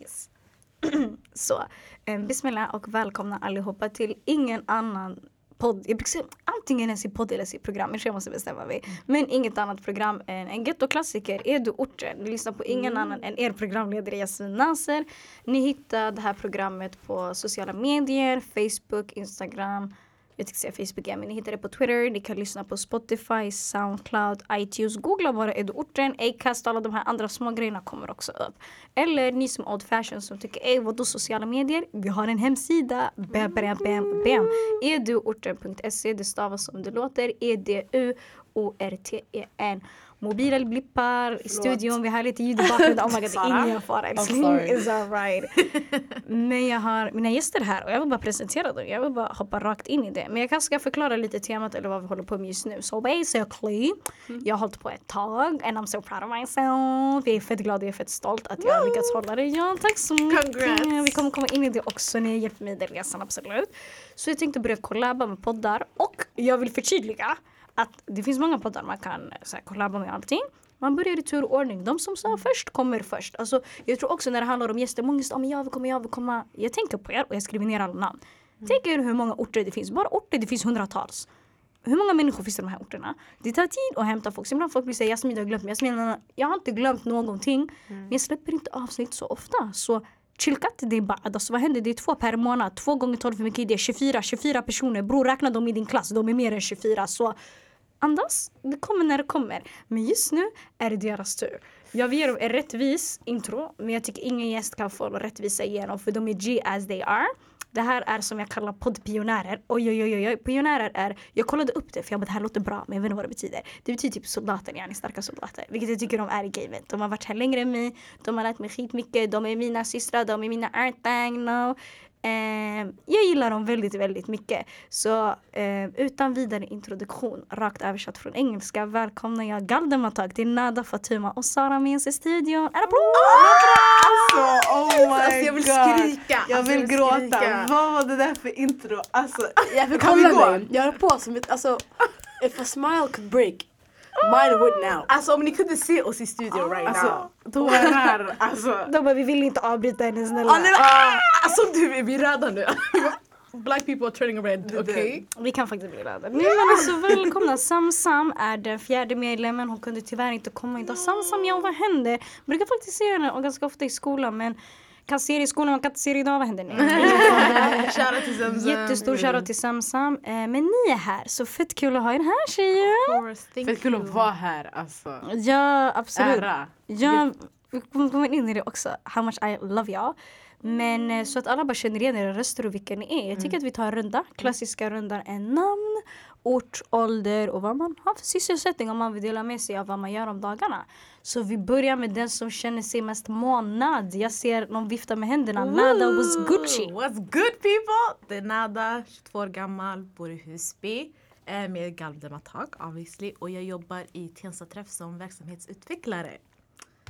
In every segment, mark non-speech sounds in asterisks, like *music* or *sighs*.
Yes. *clears throat* så, eh, bismillah och välkomna allihopa till ingen annan podd. Jag brukar säga antingen ens i podd eller i program, jag måste bestämma mig. Men inget annat program än en gettoklassiker, Edu-orten. Ni lyssnar på ingen Mm. annan än er programledare Yasin Nasser. Ni hittar det här programmet på sociala medier, Facebook, Instagram. Jag tänkte säga Facebook igen, men ni hittar det på Twitter. Ni kan lyssna på Spotify, Soundcloud, iTunes. Googla bara Eduorten, Acast, alla de här andra små grejerna kommer också upp. Eller ni som old fashion som tycker, ey vadå sociala medier? Vi har en hemsida. Bam, bam, bam, bam. Eduorten.se, det stavas som det låter. E-D-U-O-R-T-E-N. Mobiler blippar i studion, vi har lite ljud i bakgrunden. Oh my god, det är ingen fara älskling. *laughs* It's alright. Men jag har mina gäster här och jag vill bara presentera dem. Jag vill bara hoppa rakt in i det. Men jag kanske ska förklara lite temat eller vad vi håller på med just nu. So basically, jag har hållit på ett tag and I'm so proud of myself. Jag är fett glad och jag är fett stolt att jag har lyckats hålla det. Ja, tack så mycket. Congrats. Vi kommer komma in i det också när jag hjälper mig i den resan, absolut. Så jag tänkte börja kollaba med poddar och jag vill förtydliga att det finns många poddar man kan så här, kollaba med allting. Man börjar i tur och ordning. De som sa först kommer först. Alltså, jag tror också när det handlar om gäster, många säger oh, jag vill komma, jag vill komma. Jag tänker på er och jag skriver ner alla namn. Tänk er hur många orter det finns. Bara orter, det finns hundratals. Hur många människor finns det i de här orterna? Det tar tid att hämta folk. Så ibland folk blir säga Jasmin du har glömt mig. Jasmin, jag har inte glömt någonting. Men jag släpper inte avsnitt så ofta. Så chillkat det är bara, alltså vad händer? Det är två per månad. Två gånger tolv, hur mycket är det? 24, 24 personer. Bror räkna dem i din klass. De är mer än 24. Så andas, det kommer när det kommer. Men just nu är det deras tur. Jag vill ge dem en rättvis intro, men jag tycker ingen gäst kan få rättvisa igenom för de är G as they are. Det här är som jag kallar poddpionjärer. Oj, oj, oj, oj. Pionjärer är, jag kollade upp det för jag bara det här låter bra men jag vet inte vad det betyder. Det betyder typ soldater, yani starka soldater. Vilket jag tycker de är i gamet. De har varit här längre än mig, de har lärt mig skitmycket, de är mina systrar, de är mina earthang, no. Eh, jag gillar dem väldigt, väldigt mycket. Så eh, utan vidare introduktion, rakt översatt från engelska, välkomnar jag Galdematag till Nada, Fatuma och Sara med oss i studion. En applåd! Alltså, oh my Alltså, jag vill skrika. Jag Alltså, vill jag gråta. skrika. Vad var det där för intro? Alltså, Jag fick Kan vi gå? mig. Jag höll på som ett, alltså, if a smile could break, mine would now. Alltså om ni kunde se oss i studion right alltså now. tårar. Alltså. De bara, vi vill inte avbryta henne snälla. Ah, nej, ah, alltså du är vi röda nu. *laughs* Black people are turning red, okej? Vi kan faktiskt bli röda. Men alltså välkomna. Samsam är den fjärde medlemmen. Hon kunde tyvärr inte komma idag. Samsam, ja vad hände? Brukar faktiskt se henne och ganska ofta i skolan men kan se det i skolan, man kan inte se det idag. Vad händer nu? *laughs* Jättestor shoutout till Samsam. Eh, men ni är här, så fett kul att ha er här tjejer. Fett kul att vara här alltså. Ja, absolut. Ära. Ja, vi kommer in i det också. How much I love y'all. Men eh, så att alla bara känner igen era röster och vilka ni är. Jag tycker att vi tar en runda. Klassiska rundan är namn, ort, ålder och vad man har för sysselsättning om man vill dela med sig av vad man gör om dagarna. Så vi börjar med den som känner sig mest månad. Jag ser någon vifta med händerna. Nada was Gucci. What's good people? Det är Nada, 22 år gammal, bor i Husby. Är med i Galdematag obviously och jag jobbar i Tensta Träff som verksamhetsutvecklare.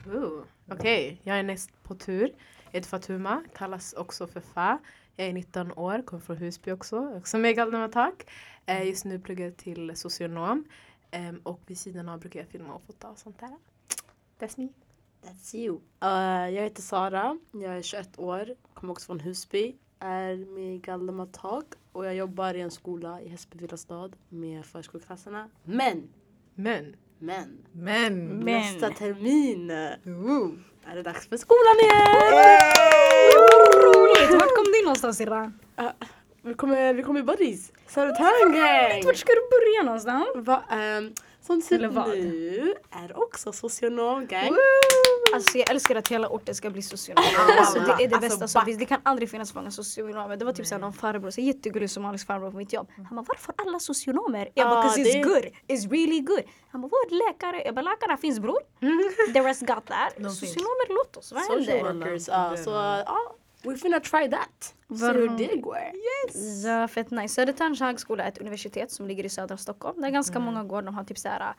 Ooh, Okej, jag är näst på tur. Jag heter Fatuma, kallas också för Fa. Jag är 19 år, kommer från Husby också. Också med i Galdematag. Eh, just nu pluggar jag till socionom. Ehm, och vid sidan av brukar jag filma och fota och sånt där. That's me. That's you. Uh, jag heter Sara, jag är 21 år, kommer också från Husby. Är med i Galdematag och jag jobbar i en skola i Hässelby villastad med förskoleklasserna. Men, Men, men, Men! Men. nästa termin Ooh. är det dags för skolan igen! Roligt! Vart kom du någonstans Irra? Vi kommer, vi kommer i buddies. Södertörn gang! Vart ska du börja någonstans? Va, um, som ser vad? nu är också socionom gang. Alltså jag älskar att hela orten ska bli socionom. Alltså, det är det Alltså, bästa som finns. Det kan aldrig finnas för många socionomer. Det var typ såhär någon farbror, så jättegullig somalisk farbror på mitt jobb. Han bara varför alla socionomer? Jag bara Ja, 'cause it's det- good, it's really good. Han bara vad läkare? Jag bara läkarna finns bror. *laughs* The rest got that. De finns. Socionomer låt oss, vad Social händer? workers. Ja, så ja, we're finna try that. Se hur det går. Ja, fett nice. Södertörns högskola är ett universitet som ligger i södra Stockholm. Där ganska många går. De har typ såhär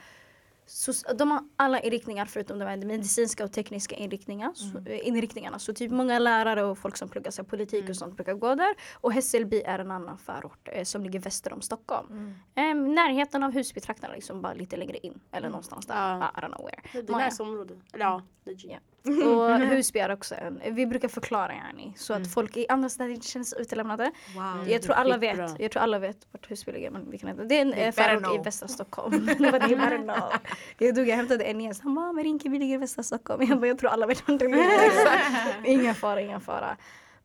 soc- de har alla inriktningar förutom de här medicinska och tekniska inriktningar, så, eh, inriktningarna. Så typ många lärare och folk som pluggar sig politik och sånt brukar gå där. Och Hässelby är en annan förort eh, som ligger väster om Stockholm. Eh, närheten av Husbytrakterna liksom bara lite längre in. Eller någonstans där. Ja. I don't know where. Det är nice område. Eller ja, legit. Ja. Och Husby är också en. Vi brukar förklara yani, så Mm. att folk i andra städer inte känner sig utelämnade. Wow. Jag tror alla vet, jag tror alla vet vart Husby ligger men vi kan inte. Det är en They eh, förort i västra Stockholm. *laughs* Jag dog, jag hämtade en igen, han bara Rinkeby ligger i västra Stockholm. Jag bara jag tror alla vet vart det ligger. *laughs* ingen fara, ingen fara.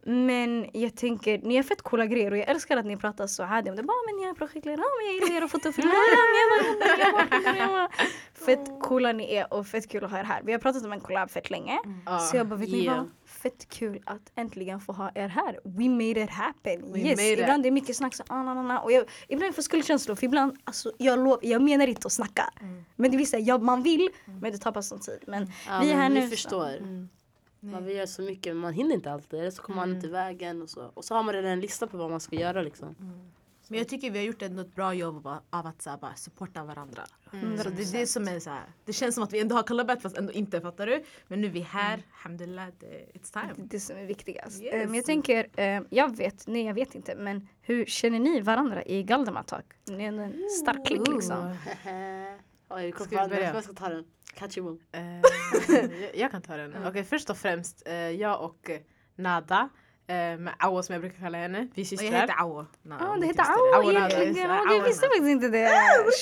Men jag tänker, ni har fett coola grejer och jag älskar att ni pratar så här. Det bara, men jag är projektledare, ja, men jag gillar att fotofilma, ja. Fett coola ni är och fett kul att ha er här. Vi har pratat om en collab fett länge. Ja. Så jag bara, vet ni Yeah. vad? Fett kul att äntligen få ha er här. We made it happen. We yes, made it. ibland det är mycket snack så, ah, na, na, na. Och jag, ibland får jag skuldkänslor för ibland, alltså, jag, lov, jag menar inte att snacka. Men det vill säga, ja, man vill, men det tar bara sån tid. Men vi är här vi nu. så- förstår. Man vill göra så mycket men man hinner inte alltid. Eller så kommer man inte i vägen och så. Och så har man redan en lista på vad man ska göra liksom. Men jag tycker vi har gjort ändå ett bra jobb av, att så här, bara supporta varandra. Mm. Så det är det som är så här, det känns som att vi ändå har collabat fast ändå inte, fattar du? Men nu är vi här, Mm. alhamdulillah, det, it's time. Det är det som är viktigast. Yes. Eh, Men jag tänker, eh, jag vet, nej jag vet inte, men hur känner ni varandra i Galdematak? Ni är en stark klick liksom. *laughs* Kom Ska vem ta den? Catch you Eh, jag, *laughs* jag kan ta den. Okej, först och främst, eh, jag och eh, Nada, med Awa som jag brukar kalla henne, vi är Och jag systrar. heter Awo. No, Ja, det heter. Awa Awa Nada, egentligen. Awa Jag visste faktiskt inte det.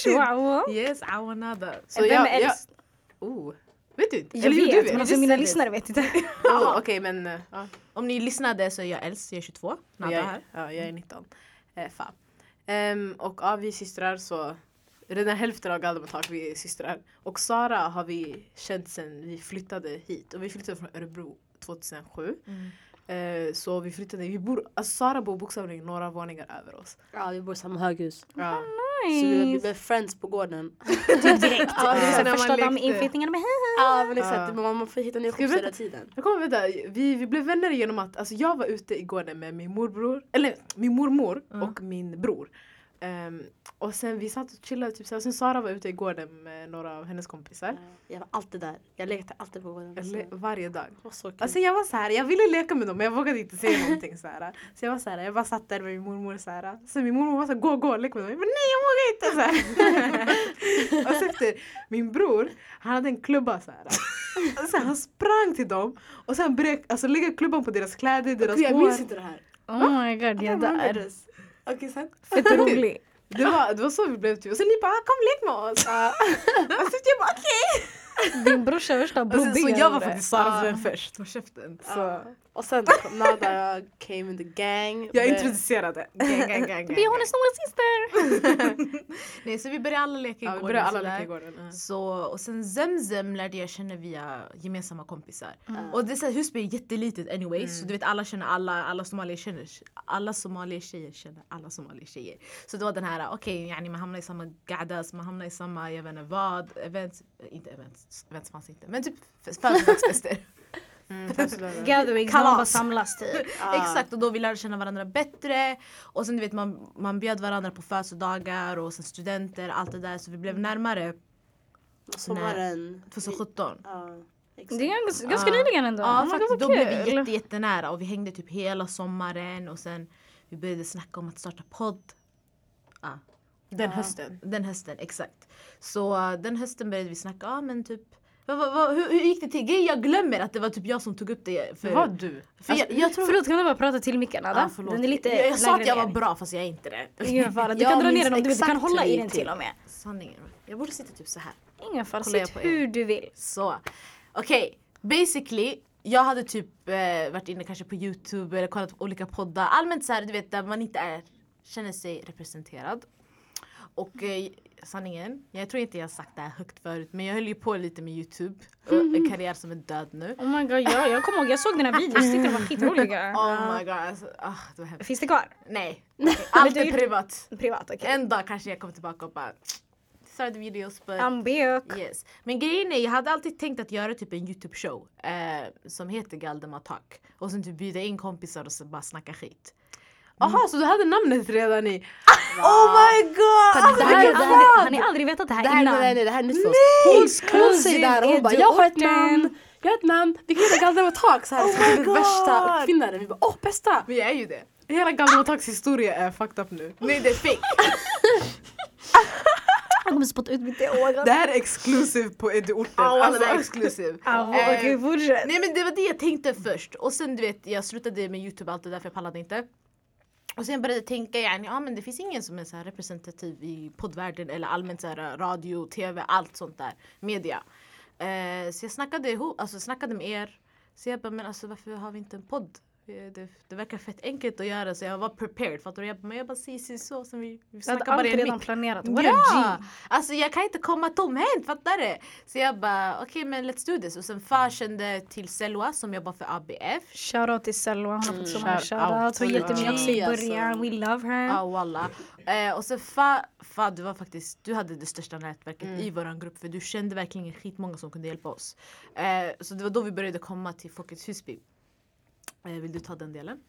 Chihuahua. Yes, Awa Nada. Så Vem jag, är jag, äldst? oh, vet du inte? Jag Eller jo, du vet, men alltså mina lyssnare vet inte. *laughs* Oh, Okej, men eh, ja. Om ni lyssnade så är jag äldst, jag är 22. Och Nada jag, här. ja, jag är 19. Eh, fan. Ehm, och ja, vi är systrar så redan hälften av Galdematak vi är systrar. Och Sara har vi känt sen vi flyttade hit. Och vi flyttade från Örebro 2007. Eh, så vi flyttade, vi bor, alltså Sara bor bokstavligen några våningar över oss. Ja, vi bor i samma höghus. Ja. Så vi, blev friends på gården. *laughs* Typ direkt. Ja, det Första dagen med inflyttningen med Ja men exakt, Ja. man, man får hitta nya kompisar hela tiden. Jag kommer vänta, vi, vi blev vänner genom att alltså jag var ute igår med min morbror, eller min mormor och min bror. Ehm, och sen vi satt och chillade, typ, så här. sen Sara var ute igår med några av hennes kompisar. Jag var alltid där. Jag lekte alltid på gården. Alltså, le- varje dag. det var så kul. Alltså jag var så här, jag ville leka med dem men jag vågade inte säga någonting så här. Så jag var så här, jag bara satt där med min mormor så här. Min mormor var så här, gå gå lek med dem. Jag bara nej jag vågar inte så här. *laughs* och så efter min bror, han hade en klubba så här. Och så han sprang till dem och sen började alltså, lägga klubban på deras kläder, deras Gud, jag hår. minns inte det här. Oh my god, jag dör. Okej sen. Fett *laughs* rolig. Det var, det var så vi blev typ. Och sen ni bara kom lek med oss. och *laughs* så jag bara okej. Din brorsa är värsta sen, så jag var faktiskt Saras vän först. På käften. Så Och sen kom Nada came in the gang. jag Började- introducerade. Gang, gang, gang, *laughs* gang, gang. stora syster. *laughs* Nej, så vi började alla leka Ja, igår. vi började alla leka igår. Ja. Så, och sen Zemzem lärde jag känna via gemensamma kompisar. Mm. Och det är så här, Husby är jättelitet anyway så du vet alla känner alla, alla somalier känner alla somalier tjejer känner alla somalier tjejer. Så det var den här, okej yani man hamnar i samma gadas, man hamnar i samma, jag vet inte vad, events, inte events, events fanns inte men typ födelsedagsfester. *laughs* Mm. *laughs* Gatherings, Kalas. man bara samlas typ. *laughs* Ja. Exakt och då vi lärde känna varandra bättre och sen du vet man, man bjöd varandra på födelsedagar och sen studenter, allt det där så vi blev närmare Sommaren. 2017. 2017. Ja, exakt. Det är ganska, ganska nyligen ändå. Ja Oh faktiskt, då blev vi jätte, jättenära och vi hängde typ hela sommaren och sen vi började snacka om att starta podd. Ja, Den Ja. hösten. den hösten, exakt. Så den hösten började vi snacka, ja men typ vad, vad, vad, hur, hur gick det till? Grejen, Jag glömmer att det var typ jag som tog upp det. För, var du. för jag, jag tror, Förlåt, kan du bara prata till micken Ada? Ja. Den är lite jag, jag sa att jag var bra fast jag är inte det. Ingen fara, du *laughs* Jag kan dra ner den om du vill. Du kan hålla i den till. och med. Sanningen. Jag borde sitta typ så här. Ingen fara, sitt hur du vill. Så, okej. Basically, jag hade typ eh, varit inne kanske på Youtube eller kollat på olika poddar. Allmänt så här, du vet där man inte är, känner sig representerad. Och eh, sanningen, jag tror inte jag har sagt det här högt förut men jag höll ju på lite med Youtube. Och en karriär som är död nu. Oh my god, ja, jag kommer ihåg, jag såg dina videos, tyckte de var skitroliga. *laughs* Oh my god, alltså, ah, det var hemskt. Finns det kvar? Nej, *laughs* allt du är privat. Privat, okej. En dag kanske jag kommer tillbaka och bara started videos but I'm back. Yes. Men grejen är, jag hade alltid tänkt att göra typ en Youtube show eh, som heter Galdem Attack. Och sen typ bjuda in kompisar och så bara snacka skit. Jaha, så du hade namnet redan i... *laughs* Oh my god! Det här- det har, ni, aldrig vetat det här Det här, innan? nej, nej, det här är nytt för oss. Hon, hon säger det här och hon bara jag har ett namn, jag har ett namn, vi kan heta Galdem Talk så här. Oh my är God. värsta uppfinnaren. Vi bara åh bästa! Vi är ju det. Hela Galdemotaks historia är fucked up nu. Nej det är fake. Jag kommer spotta ut mitt oh god. Det här är exklusiv på Edu-orten. Ja, Alltså, det är exklusiv. Ah, Eh, Okej fortsätt. Nej men det var det jag tänkte först och sen du vet jag slutade med youtube och allt det där för jag pallade inte. Och sen började jag tänka yani, ja men det finns ingen som är så här representativ i poddvärlden eller allmänt så här radio, tv, allt sånt där, media. Eh, så jag snackade, ihop, alltså, snackade med er. Så jag bara, men alltså varför har vi inte en podd? Eh, Det, det verkar fett enkelt att göra så jag var prepared. Fattar du? Jag men jag bara si, si så. Som vi, vi snackar bara allt i en redan mick. planerat. What a Ja! G. Alltså jag kan inte komma tomhänt, fattar du? Så jag bara okej men let's do this. Och sen far kände till Selwa som jobbar för ABF. Shoutout till Selwa, hon har fått så många Shout shoutouts. out Hon till hjälpte mig också i alltså. början. We love her. Ja walla. Eh, och sen fa, fa du var faktiskt, du hade det största nätverket i våran grupp för du kände verkligen skitmånga som kunde hjälpa oss. Eh, så det var då vi började komma till Folkets Husby. Eh, vill du ta den delen?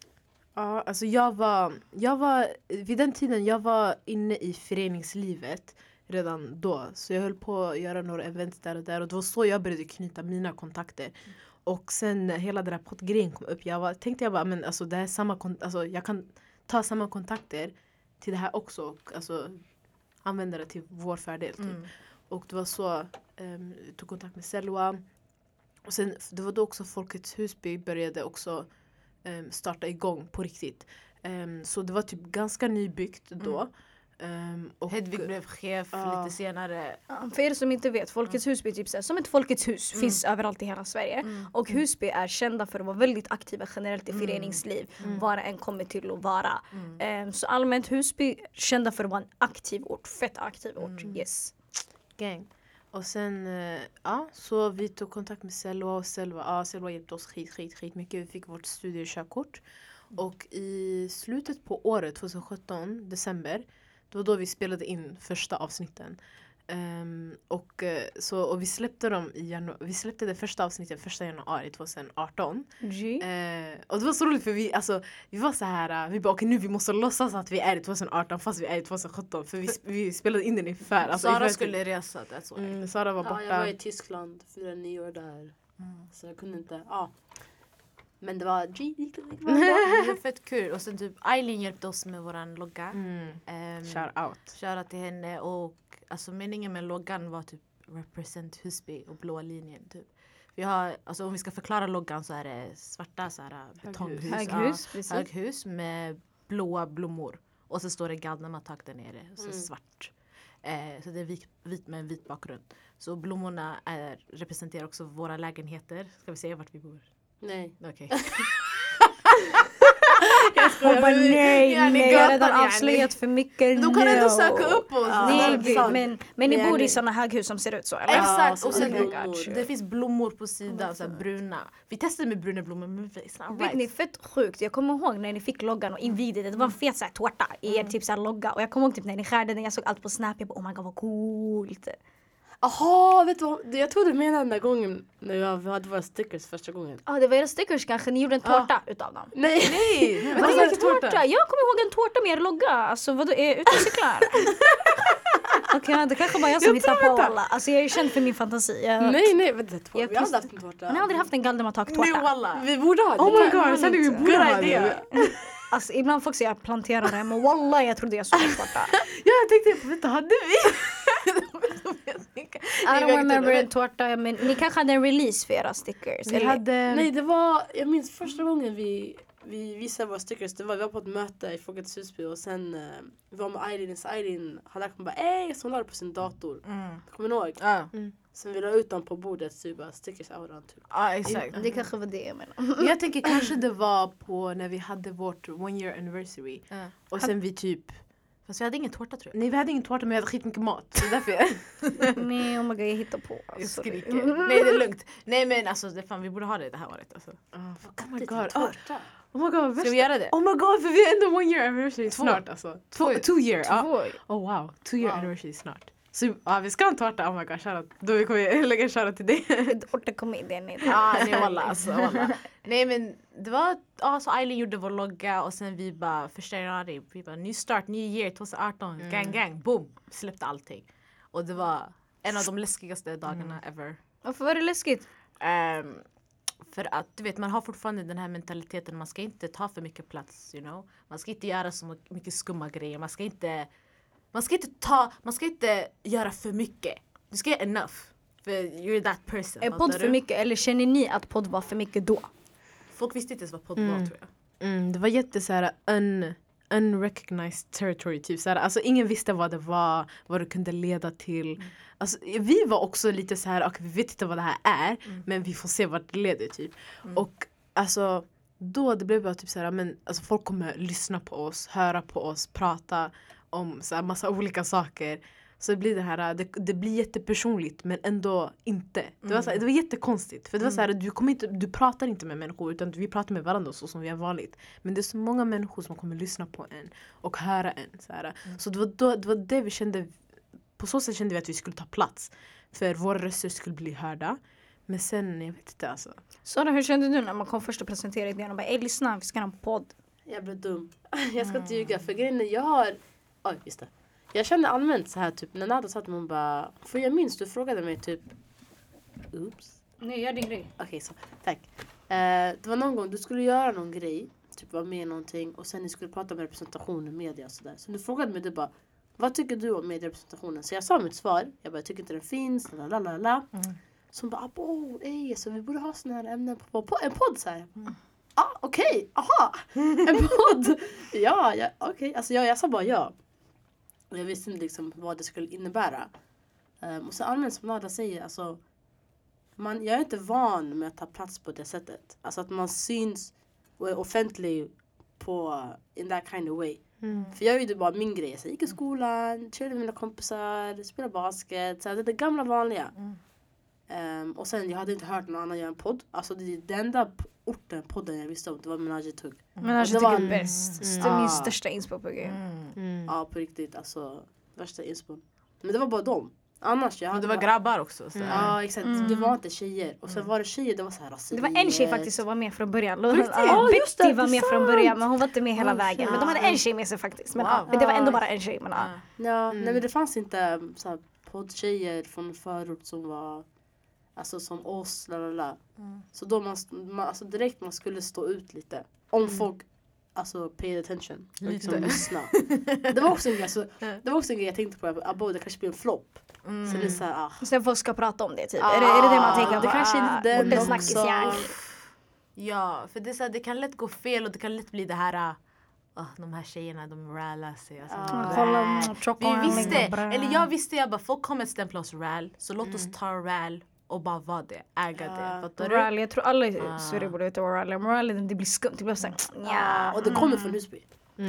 Ja, alltså jag var, jag var, vid den tiden jag var inne i föreningslivet redan då. Så jag höll på att göra några event där och där och det var så jag började knyta mina kontakter. Och sen hela den där poddgrejen kom upp, jag var, tänkte jag bara men alltså det här är samma, alltså jag kan ta samma kontakter till det här också och alltså använda det till vår fördel. Typ. Mm. Och det var så um, jag tog kontakt med Selwa. Och sen, det var då också Folkets Husby började också um, starta igång på riktigt. Ehm, så det var typ ganska nybyggt då. Och, Hedvig blev chef Ja. lite senare. Ja, För er som inte vet, Folkets Husby är typ så här, som ett Folkets hus, finns överallt i hela Sverige. Och Husby är kända för att vara väldigt aktiva generellt i föreningsliv, vad det än kommer till att vara. Ehm, så allmänt Husby kända för att vara en aktiv ort, fett aktiv ort. Yes. gang. Och sen, eh, ja, så vi tog kontakt med Selva och Selva, ja, Selva hjälpte oss skit, skit, skit mycket. Vi fick vårt studiekörkort. Och i slutet på året, 2017, december, det var då vi spelade in första avsnitten. Ehm, och, eh, så, och vi släppte dem i januari, vi släppte det första avsnittet första januari 2018. G. Eh, och det var så roligt för vi, alltså, vi var så här, eh, vi bara okej nu vi måste låtsas att vi är i 2018 fast vi är i 2017 för vi, vi spelade in den inför. Alltså, Sara inför- skulle resa, that's why. Mm, Sara var Ja, borta. jag var i Tyskland, firade nyår där. Så jag kunde inte, ja. Men det var G, det var fett kul. Och sen typ Eileen hjälpte oss med våran logga. Mm. Um, Shout out. Shoutout till henne och alltså meningen med loggan var typ represent Husby och blåa linjen typ. Vi har, alltså om vi ska förklara loggan så är det svarta så här, betonghus. Höghus, ja, höghus med blåa blommor. Och så står det Galdematak där nere, så Mm. svart. Eh, så det är vit, vit med en vit bakgrund. Så blommorna är, representerar också våra lägenheter. Ska vi säga vart vi bor? Nej. Okej. *laughs* Hon bara nej, Ja, nej jag har redan avslöjat för mycket. De kan ändå söka upp oss. Nej, men, men ni bor i såna höghus som ser ut så eller? Exakt! Och sen, blommor. det finns blommor på sidan, så bruna. Vi testade med bruna blommor men it's not Vet ni, right. fett sjukt. Jag kommer ihåg när ni fick loggan och invigde det. Det var en fet så här, tårta i er typ så här, logga. Och jag kommer ihåg typ när ni skärde den. Jag såg allt på snap. Jag bara oh my god vad coolt. Jaha, vet du vad? Jag tror du menar den där gången när jag- vi hade våra stickers första gången. Ja ah, det var era stickers kanske. Ni gjorde en tårta utav dem. Nej! Nej! *laughs* Vad är det tårta? Jag kommer ihåg en tårta med er logga. Alltså vadå, är jag ute och cyklar? *laughs* Okej, det kanske bara jag som hittar på alla. Alltså jag är känd för min fantasi. Jag, Nej, nej, vänta. Jag Vi har aldrig haft en tårta. Ni har aldrig haft en Galdematak-tårta? walla! Vi borde ha det. Oh my Det god, sen är vi borde ha det. *laughs* Alltså ibland folk säger jag planterar dem och wallah jag trodde jag såg en tårta. Ja, jag tänkte, vänta hade vi? I don't remember en tårta men ni kanske hade en release för era stickers? Vi eller? hade... Nej, det var, jag minns första gången vi, vi visade våra stickers, det var, vi var på ett möte i Folkets Husby och sen eh, vi var med Eileen, så Eileen hade lagt bara ey, så hon la det på sin dator. Mm. Kommer ni ihåg? Ja, Sen vi la ut dem på bordet så vi bara stickers auran typ. ja exakt. Det kanske var det jag menade. Men jag tänker kanske det var på när vi hade vårt one year anniversary. Ja. Och sen vi typ... Fast vi hade ingen tårta tror jag. Nej vi hade ingen tårta men vi hade skitmycket mat. Så därför jag... *laughs* *laughs* Nej oh my god jag hittar på. Jag Alltså, skriker. Nej det är lugnt. Nej men alltså det, fan, vi borde ha det det här året alltså. oh my Det god. är Oh, tårta. oh my god. Ska värsta- vi göra det? Oh my god för vi är ändå one year anniversary Två. snart alltså. Två, two year. Ja. Två. Oh wow, two year Ja. anniversary snart. Så ja, vi ska ha en tårta, oh my god shoutout. Då kommer jag lägga en shoutout till dig. *laughs* Återkom i det. Nej, Ja nej walla alltså walla. Nej men det var, ja så Eileen gjorde vår logga och sen vi bara första januari, vi bara new start, new year 2018, gang gang, boom. Släppte allting. Och det var en av de läskigaste dagarna ever. Varför var det läskigt? Ehm, för att du vet man har fortfarande den här mentaliteten man ska inte ta för mycket plats you know. Man ska inte göra så mycket skumma grejer. Man ska inte man ska inte ta, man ska inte göra för mycket. Du ska göra enough. För you're that person. Är podd du? för mycket eller känner ni att podd var för mycket då? Folk visste inte ens vad podd Mm. var tror jag. Mm, det var jätte så här un, unrecognized territory. Typ, så här, alltså, ingen visste vad det var, vad det kunde leda till. Alltså, vi var också lite så här, okay, vi vet inte vad det här är men vi får se vart det leder. Typ. Och alltså då det blev bara typ så här, men alltså, folk kommer lyssna på oss, höra på oss, prata om så här, massa olika saker. Så det blir det här, det, det blir jättepersonligt men ändå inte. Det var, så här, det var jättekonstigt. För det var så här, du, kommer inte, du pratar inte med människor utan vi pratar med varandra så som vi är vanligt. Men det är så många människor som kommer lyssna på en och höra en. Så, här. så det, var då, det var det vi kände, på så sätt kände vi att vi skulle ta plats. För våra röster skulle bli hörda. Men sen, jag vet inte alltså. Sara hur kände du när man kom först och presenterade idén och bara ey lyssna vi ska ha en podd. Jag blev dum. Jag ska inte ljuga för grejen jag har... Oj, just det. Jag känner allmänt så här typ när Nada sa mig hon bara... För jag minns du frågade mig typ... Oops. Nej gör din grej. Okej så, tack. Eh, det var någon gång du skulle göra någon grej. Typ vara med i någonting och sen ni skulle prata om representation, media och sådär. Så du frågade mig du bara Vad tycker du om medierepresentationen? Så jag sa mitt svar. Jag bara jag tycker inte den finns. La, la, la, la. Så hon bara abo, ey, så vi borde ha sådana här ämnen på, på en podd så här. Ah, okej, aha! En podd! *laughs* ja, ja okej. Alltså jag, jag sa bara ja. Och jag visste inte liksom vad det skulle innebära. Um, och så allmänt som Nada säger, alltså man, jag är inte van med att ta plats på det sättet. Alltså att man syns och är offentlig på in that kind of way. För jag gjorde bara min grej. Så jag gick i skolan, chillade med mina kompisar, spelade basket. Så det är det gamla vanliga. Ehm, och sen jag hade inte hört någon annan göra en podd. Alltså det, det enda orten, podden jag visste om det var Menage Tugg. Men Det jag var- tycker bäst. Det är Ah. min största inspo på grejen. Mm. Ja på riktigt alltså. Värsta inspon. Men det var bara dem. Annars jag hade det var bara- grabbar också. Så. Ja exakt, det var inte tjejer. Och sen var det tjejer, det var så här Det var en tjej raseriet. faktiskt som var med från början. Ja, Ja, just det, Betty var är med från sant. början men hon var inte med hela Oh, vägen. Men de hade en tjej med sig faktiskt. Men, Wow. ja, men det var ändå bara en tjej. Men, ja. Ja, nej men det fanns inte så här, poddtjejer från förort som var Alltså som oss, la la la. Så då man, man, alltså direkt man skulle stå ut lite. Om folk alltså paid attention. Liksom Lite. lyssna. *laughs* Det var också en grej, alltså, det var också en grej jag tänkte på. Abo det kanske blir en flopp. Så det är såhär, ah. Sen folk ska prata om det typ. är, det, är det det man tänker Det kanske är lite den Ortens snackis, också. ja. För det, är så här, det kan lätt gå fel och det kan lätt bli det här ah, de här tjejerna de rallar sig. Alltså, Ah. mm, Vi visste, eller jag visste jag bara folk kommer stämpla oss ral så låt oss ta ral och bara vara det, äga Ja. det. Fattar du? Rally, jag tror alla i Ah. Sverige borde veta vad rally är. Men rally det blir skumt. Det blir såhär Ja, och det kommer från Husby.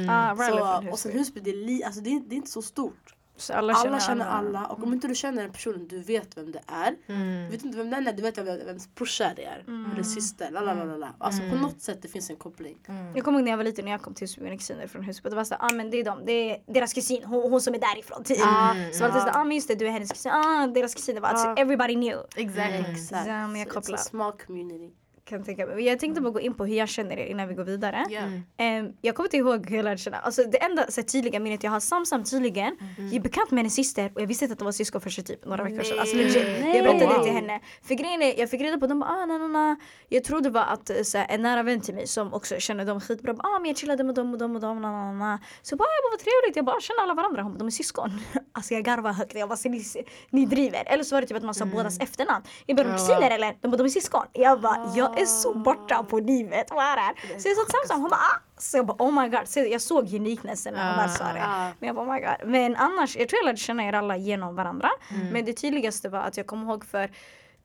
Ah, rally Så, från och sen Husby. Husby, det är, li, alltså, det, är, det är inte så stort. Så alla Alla känner känner alla. Och om inte du känner den personen, du vet vem det är. Mm. Du vet inte vem den är, du vet vem, vems brorsa det är. Eller syster. La, la, la, la, la. Alltså på något sätt det finns en koppling. Jag kommer ihåg när jag var liten när jag kom till Husby med mina kusiner från Husby. Det var såhär, ah men det är de, det är deras kusin, hon, hon som är därifrån typ. Ah, Så var det såhär, ah men just det du är hennes kusin, ah deras kusin. Det var alltså, everybody knew. Exakt. Exakt. Ja, men jag Så it's a small community. Kan jag, tänka mig. jag tänkte bara gå in på hur jag känner er innan vi går vidare. Ja. Ehm, jag kommer inte ihåg hur jag lärde känna. Alltså, det enda så här, tydliga minnet jag har Samsam tydligen. Jag är bekant med hennes syster och jag visste inte att de var syskon förrän typ några veckor sedan. Alltså, legit. Nej. Jag berättade Wow. det till henne. För grejen är, jag fick reda på dem ah, na, na, na. Jag trodde var att eh, så här, en nära vän till mig som också känner dem skitbra. bara, Ah, men jag chillade med dem och dem och dem. Na, na, na. Så jag bara, ah, jag bara vad trevligt. Jag bara känner alla varandra. Hon bara, de är syskon. *laughs* Alltså jag garvar högt. Jag bara, så ni, ni driver. Eller så var det typ att man sa bådas efternamn. Jag bara, de är kusiner eller? De bara, de är syskon. Jag bara, jag är så borta på livet. Vad är det här? Så jag sa till Samsam, hon bara ah. Så jag bara oh my god. Så jag såg uniquenessen när hon väl sa det. Ah. Men jag bara oh my god. Men annars, jag tror jag lärde känna er alla genom varandra. Men det tydligaste var att jag kommer ihåg för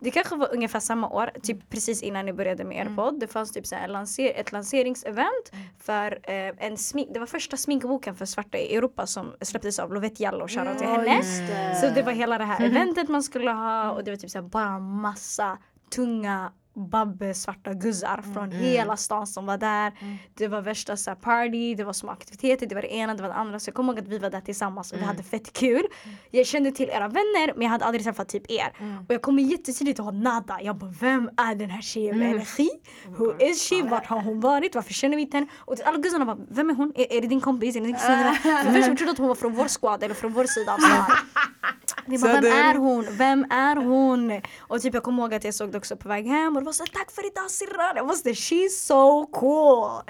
det kanske var ungefär samma år, typ precis innan ni började med er podd. Det fanns typ så lanser ett lanseringsevent för eh, en smink, det var första sminkboken för svarta i Europa som släpptes av Lovette Jallow, shoutout till henne. det. Så det var hela det här eventet man skulle ha och det var typ så bara massa tunga babbe svarta guzzar från hela stan som var där. Det var värsta så här, party, det var små aktiviteter, det var det ena, det var det andra. Så jag kommer ihåg att vi var där tillsammans och vi hade fett kul. Jag kände till era vänner men jag hade aldrig träffat typ er. Och jag kommer jättetydligt ihåg nada. Jag bara vem är den här tjejen med energi? Who is she? Vart har hon varit? Varför känner vi inte henne? Och alla guzzarna bara vem är hon? Är, är det din kompis? Är det din *laughs* kusin? Först jag trodde att hon var från vår squad eller från vår sida *laughs* Så bara, vem är hon? Vem är hon? Och typ jag kommer ihåg att jag såg det också på väg hem det var så tack för idag syrran. Jag måste she's so cool.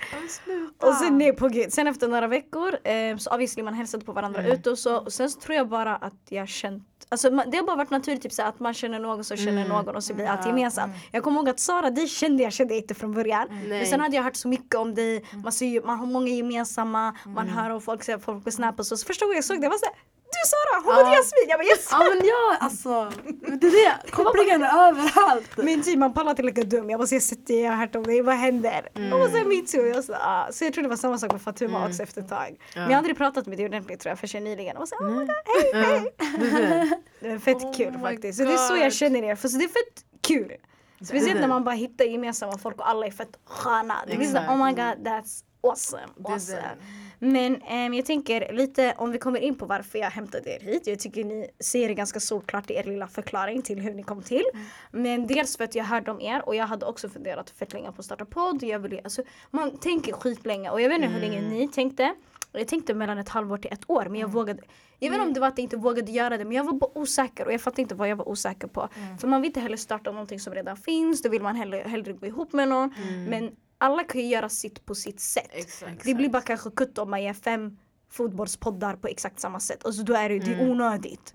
Och sen nej på gud, sen efter några veckor eh, så obviously man hälsade på varandra ute och så och sen så tror jag bara att jag känt Alltså det har bara varit naturligt typ så att man känner någon som känner någon och så blir allt gemensamt. Jag kommer ihåg att Sara dig kände jag kände inte från början. Men Nej. sen hade jag hört så mycket om dig, man, ser man har många gemensamma, man hör om folk, säger folk på snap och så. så första gången jag såg det jag var såhär Du Sara, hon var Ja. Jasmin! Jag bara yes! Ja men ja alltså, det är det. Kopplingarna överallt. Min team man pallar inte lika dum. Jag bara jag sett det, jag har hört om det, vad händer? Och så säger me too. Jag så, ah. så jag tror det var samma sak med Fatuma också efter ett tag. Men jag har aldrig pratat med dig ordentligt tror jag förrän nyligen. Och så, oh my God, hej hej! Det är fett kul faktiskt. Så det är så jag känner er. För så det är fett kul. Speciellt när man bara hittar gemensamma folk och alla är fett sköna. Det blir så Exakt. oh my god that's awesome. är awesome. Men ehm, jag tänker lite om vi kommer in på varför jag hämtade er hit. Jag tycker ni ser det ganska solklart i er lilla förklaring till hur ni kom till. Men dels för att jag hörde om er och jag hade också funderat fett länge på att starta podd. Jag ville, alltså, man tänker skitlänge och jag vet inte hur länge ni tänkte. Jag tänkte mellan ett halvår till ett år men jag vågade jag vet inte om det var att jag inte vågade göra det men jag var bara osäker och jag fattade inte vad jag var osäker på. För man vill inte heller starta någonting som redan finns, då vill man hellre, hellre gå ihop med någon. Men alla kan ju göra sitt på sitt sätt. Exakt. Det blir bara kanske kutt om man gör fem fotbollspoddar på exakt samma sätt. Alltså då är det, det är onödigt.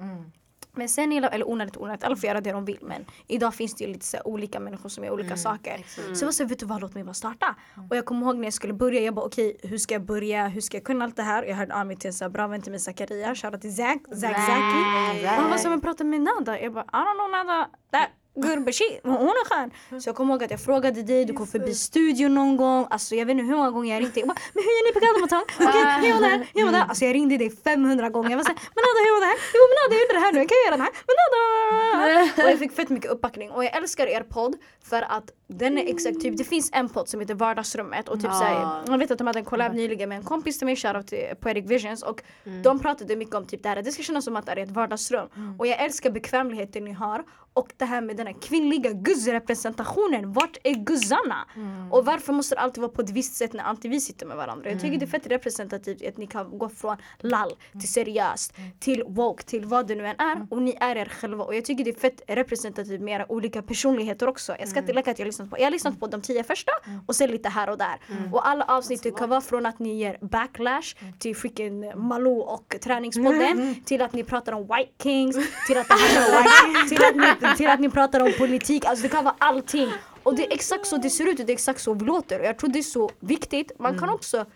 Men sen, eller onödigt onödigt, alla får göra det de vill men idag finns det ju lite så olika människor som gör olika saker. Så jag var såhär, vet du vad låt mig bara starta. Och jag kommer ihåg när jag skulle börja, jag bara okej hur ska jag börja, hur ska jag kunna allt det här? Jag hörde av mig till en bra vän till mig Zakaria, shoutout till Zack, Zack Zaki. Och han var jag pratade med Nada, jag bara I don't know Nada, that Gurbashi, hon är skön. Så jag kommer ihåg att jag frågade dig, du kom förbi studion någon gång. Alltså jag vet inte hur många gånger jag ringde. Jag bara, men hur gör ni på Galdamatang? *laughs* Okej, här? Hur var det här? Alltså jag ringde dig 500 gånger. Jag var såhär, men Nada hur var det här? Jo men Nada jag gjorde det här nu, jag kan göra det här. Men Nada! *laughs* Och jag fick fett mycket uppbackning. Och jag älskar er podd för att den är exakt typ, det finns en podd som heter Vardagsrummet och typ Ja. såhär, jag vet att de hade en collab nyligen med en kompis till mig, shoutout till Poetic Visions och de pratade mycket om typ det här, det ska kännas som att det är ett vardagsrum. Och jag älskar bekvämligheten ni har och det här med den här kvinnliga guzzrepresentationen. Vart är guzzarna? Och varför måste det alltid vara på ett visst sätt när alltid vi sitter med varandra? Jag tycker det är fett representativt att ni kan gå från lall till seriöst till woke till vad det nu än är och ni är er själva. Och jag tycker det är fett representativt med era olika personligheter också. Jag ska inte leka att jag har lyssnat på, jag har lyssnat på de tio första och sen lite här och där. Och alla avsnitt kan vara från att ni ger backlash till freaking Malou och träningspodden till att ni pratar om white kings till att, det handlar *laughs* om white, till, att ni, till att ni pratar om politik. Alltså det kan vara allting. Och det är exakt så det ser ut och det är exakt så vi låter. Och jag tror det är så viktigt. Man kan också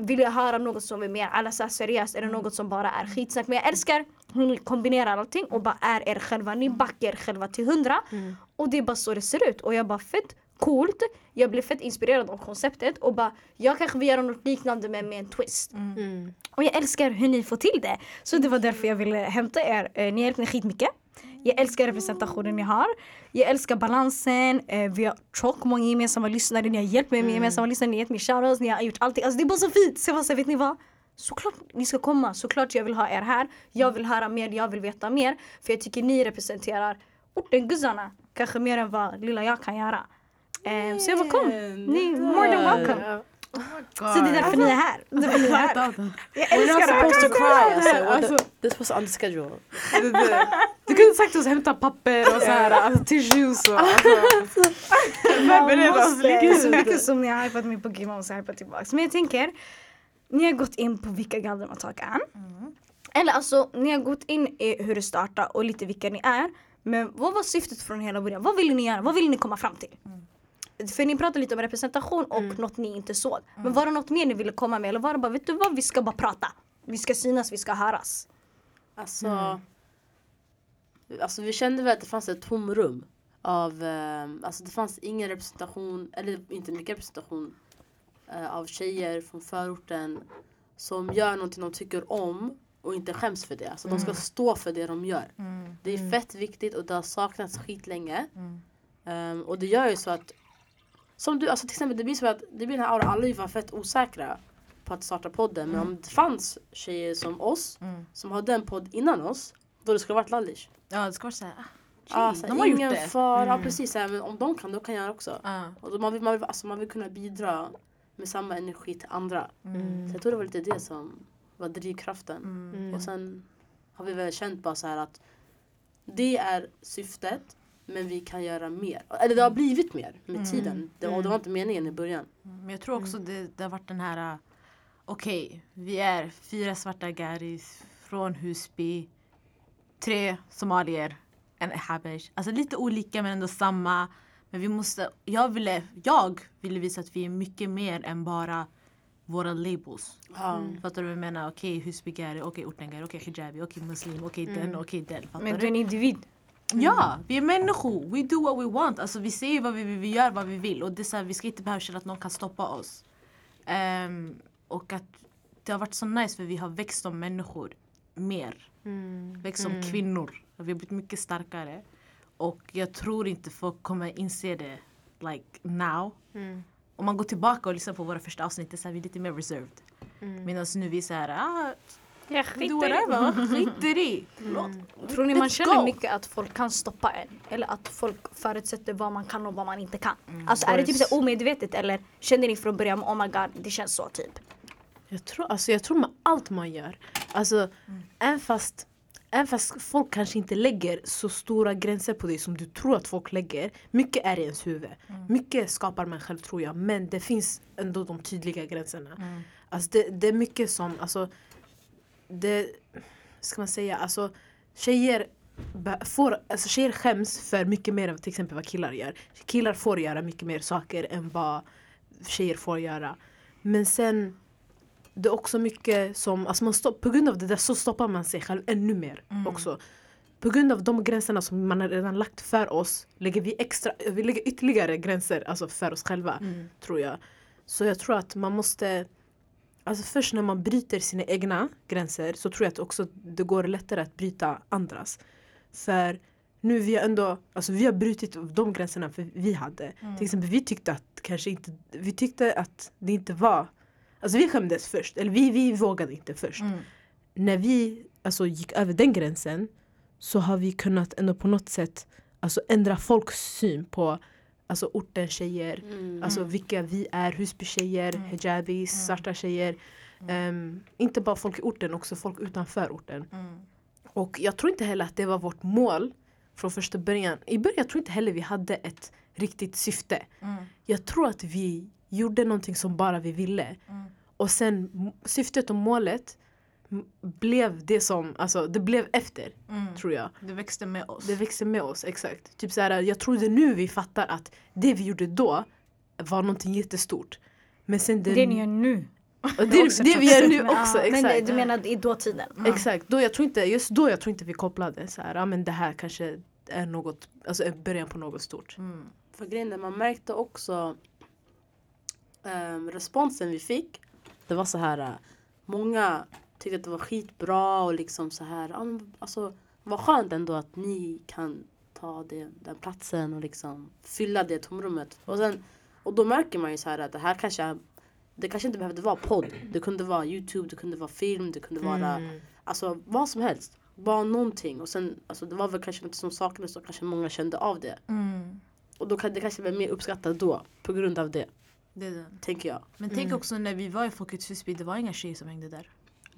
vill jag höra något som är mer alla så här seriöst eller något som bara är skitsnack. Men jag älskar hur ni kombinerar allting och bara är er själva. Ni backar er själva till hundra. Och det är bara så det ser ut. Och jag bara fett coolt. Jag blev fett inspirerad av konceptet och bara jag kanske vill göra något liknande men med en twist. Och jag älskar hur ni får till det. Så det var därför jag ville hämta er. Eh, Ni har hjälpt mig skitmycket. Jag älskar representationen ni har. Jag älskar balansen. Eh, vi har tjock många gemensamma lyssnare. Ni har hjälpt mig med gemensamma lyssnare. Ni har gett mig shoutouts. Ni har gjort allting. Alltså det är bara så fint. Så jag var så vet ni vad? Såklart ni ska komma. Såklart jag vill ha er här. Jag vill höra mer. Jag vill veta mer. För jag tycker ni representerar orten guzzarna. Kanske mer än vad lilla jag kan göra. Eh, så jag bara kom. Ni är more than welcome. Så det är därför ni är här. Ni är här. Jag We're älskar not det. supposed to cry alltså. Alltså- the- This was on the schedule. Det- det- Du kunde sagt oss hämta papper och så här, alltså, tissues och alltså. *laughs* Förbered oss måste, lite. så mycket som ni har hypat mig på Gud, man måste hypa tillbaka. Men jag tänker, ni har gått in på vilka Galdramatak är. Eller alltså, ni har gått in i hur det startade och lite vilka ni är. Men vad var syftet från hela början? Vad ville ni göra? Vad ville ni komma fram till? För ni pratade lite om representation och något ni inte såg. Men var det något mer ni ville komma med? Eller var det bara, vet du vad, vi ska bara prata. Vi ska synas, vi ska höras. Alltså, alltså vi kände väl att det fanns ett tomrum av, eh, alltså det fanns ingen representation, eller inte mycket representation eh, av tjejer från förorten som gör någonting de tycker om och inte skäms för det. Alltså de ska stå för det de gör. Det är fett viktigt och det har saknats skitlänge. Um, och det gör ju så att som du, alltså till exempel det blir så att det blir den här auran, alla var fett osäkra på att starta podden. Men om det fanns tjejer som oss som hade en podd innan oss då det skulle varit lallish. Ja det ska vara såhär, ah, Ja, chill, så de har gjort ingen det. fara, ja, precis. Så här, men om de kan då kan jag också. Ah. Och då man, vill, man, vill, alltså, man vill kunna bidra med samma energi till andra. Så jag tror det var lite det som var drivkraften. Och sen har vi väl känt bara så här att det är syftet men vi kan göra mer. Eller det har blivit mer med tiden. Det, och det var inte meningen i början. Men jag tror också det, det har varit den här, uh, okej, vi är fyra svarta garis från Husby, tre somalier, en habesh. Alltså lite olika men ändå samma. Men vi måste, jag ville, jag ville visa att vi är mycket mer än bara våra labels. Ja. Fattar du vad jag menar? Okej, Husby gari, okej ortengari, okej hijabi, okej muslim, okej den, okej den. Fattar Men du? du är en individ. Ja, vi är människor. We do what we want. Alltså, vi säger vad vi vill, vi gör vad vi vill. Och det är så här, vi ska inte behöva känna att någon kan stoppa oss. Ehm, och att det har varit så nice för vi har växt som människor mer. Växt som kvinnor. Vi har blivit mycket starkare. Och jag tror inte folk kommer inse det like now. Om man går tillbaka och lyssnar på våra första avsnitt, så här, vi är lite mer reserved. Medan nu vi är så här, ah, Jag skiter i. whatever, skiter i. Tror ni man känner mycket att folk kan stoppa en? Eller att folk förutsätter vad man kan och vad man inte kan? Alltså är det typ så här omedvetet eller känner ni från början oh my god det känns så typ? Jag tror, alltså, jag tror med allt man gör. Alltså, även, fast, även fast folk kanske inte lägger så stora gränser på dig som du tror att folk lägger. Mycket är i ens huvud. Mycket skapar man själv tror jag. Men det finns ändå de tydliga gränserna. Alltså, det, det är mycket som, alltså, det, ska man säga, alltså tjejer får, alltså tjejer skäms för mycket mer än till exempel vad killar gör. Killar får göra mycket mer saker än vad tjejer får göra. Men sen det är också mycket som, alltså man stopp, på grund av det där så stoppar man sig själv ännu mer också. På grund av de gränserna som man har redan lagt för oss lägger vi extra, vi lägger ytterligare gränser alltså för oss själva tror jag. Så jag tror att man måste Alltså först när man bryter sina egna gränser så tror jag att också det går lättare att bryta andras. För nu vi har ändå, alltså vi har brutit de gränserna för vi hade. Till exempel vi tyckte att kanske inte, vi tyckte att det inte var, alltså vi skämdes först, eller vi, vi vågade inte först. När vi alltså gick över den gränsen så har vi kunnat ändå på något sätt alltså ändra folks syn på alltså ortens tjejer, alltså vilka vi är, Husby-tjejer, hijabis, svarta tjejer. Ehm, inte bara folk i orten, också folk utanför orten. Och jag tror inte heller att det var vårt mål från första början. I början tror jag inte heller vi hade ett riktigt syfte. Jag tror att vi gjorde någonting som bara vi ville. Och sen syftet och målet blev det som, alltså det blev efter tror jag. Det växte med oss. Det växer med oss, exakt. Typ så här, jag tror det är nu vi fattar att det vi gjorde då var någonting jättestort. Men sen det, Det ni gör nu. och det, också det vi gör nu också, exakt. Men du menar i dåtiden? Exakt, då jag tror inte, just då jag tror inte vi kopplade så här, men det här kanske är något, alltså är början på något stort. För grejen man märkte också ehm, responsen vi fick. Det var så här, äh, många tyckte att det var skitbra och liksom så här, alltså vad skönt ändå att ni kan ta det, den platsen och liksom fylla det tomrummet. Och, sen, och då märker man ju så här att det här kanske är, det kanske inte behövde vara podd. Det kunde vara Youtube, det kunde vara film, det kunde vara alltså vad som helst. Bara någonting. Och sen, alltså det var väl kanske något som saknades och kanske många kände av det. Mm. Och då kan det kanske bli mer uppskattat då. På grund av det. Det är den. Tänker jag. Men tänk också när vi var i Folkets Husby, det var inga tjejer som hängde där.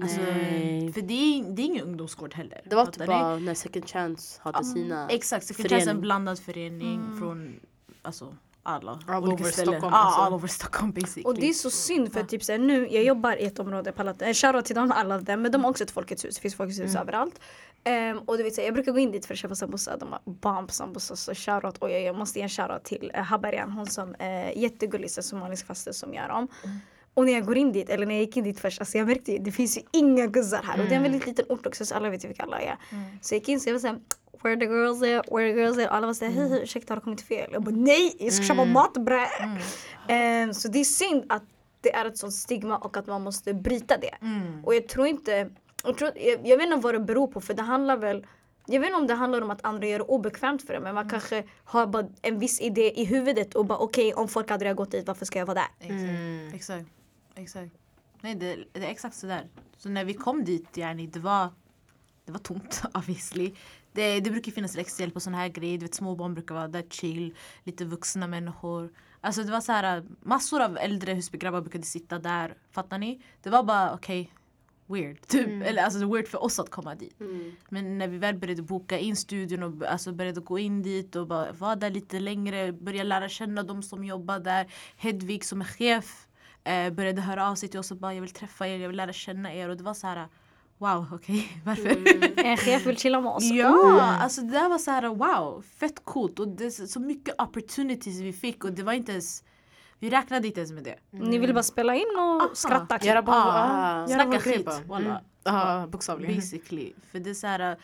Alltså, Nej. för det är, det är ingen ungdomsgård heller. Det var typ bara när Second Chance hade sina... Exakt, Second förening. Chance är en blandad förening från alltså, alla All olika over ställen. Stockholm, alltså. all over Stockholm basically. Och det är så synd för typ såhär, nu, jag jobbar i ett område, Palaten, shoutout till dem alla dem, men de har också ett Folkets hus, det finns Folkets hus överallt. Ehm, och du vet, så, jag brukar gå in dit för att köpa sambusa, de har bomb sambusa, så shoutout, och jag, jag måste ge en shoutout till uh, Habarian, hon som är jättegullig, så somalisk faste som gör dem. Och när jag går in dit, eller när jag gick in dit först, alltså jag märkte ju, det finns ju inga guzzar här. Och det är en väldigt liten ort också så alla vet ju vilka alla är. Så jag gick in så jag var såhär, where the girls at, where the girls at. Och alla var såhär, hej hej ursäkta har det kommit fel? Jag bara nej, jag ska köpa mat bre. Ehm, så det är synd att det är ett sånt stigma och att man måste bryta det. Och jag tror inte, jag, tror, jag, jag vet inte vad det beror på för det handlar väl jag vet inte om det handlar om att andra gör det obekvämt för det men man kanske har bara en viss idé i huvudet och bara okej om folk aldrig har gått dit varför ska jag vara där? Exakt. exakt. Exakt. Nej, det, det är exakt sådär. Så när vi kom dit, yani, det var det var tomt *laughs* obviously. Det, det brukar finnas läxhjälp och såna här grejer. Du vet, små barn brukar vara där chill. Lite vuxna människor. Alltså det var så här, massor av äldre Husbygrabbar brukade sitta där. Fattar ni? Det var bara okej. weird. *laughs* Typ. Mm. Eller alltså det weird för oss att komma dit. Mm. Men när vi väl började boka in studion och alltså började gå in dit och bara vara där lite längre, börja lära känna de som jobbar där. Hedvig som är chef eh, började höra av sig till oss och bara jag vill träffa er, jag vill lära känna er och det var så här wow okej *laughs* varför? Mm. En chef vill chilla med oss. Ja, alltså det där var så här wow, fett coolt och det är så mycket opportunities vi fick och det var inte ens, vi räknade inte ens med det. Ni ville bara spela in och skratta. typ. Göra bara, Ah, ja, snacka skit. Mm. Ja, bokstavligen. Basically. För det är så här,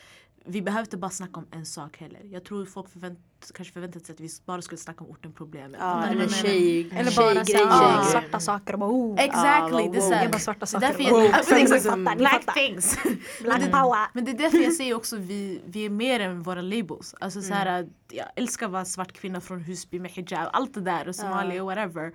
vi behöver inte bara snacka om en sak heller. Jag tror folk förvänt, kanske förväntat sig att vi bara skulle snacka om orten problemet. Ja, eller tjej, Eller bara såhär, Ja. svarta saker och bara oh. Exactly, det är Jag bara svarta saker. därför jag, ni black things. *laughs* Black power. Men det är därför jag säger också vi, vi är mer än våra labels. Alltså så här, jag älskar att vara svart kvinna från Husby med hijab, allt det där och Somalia och whatever.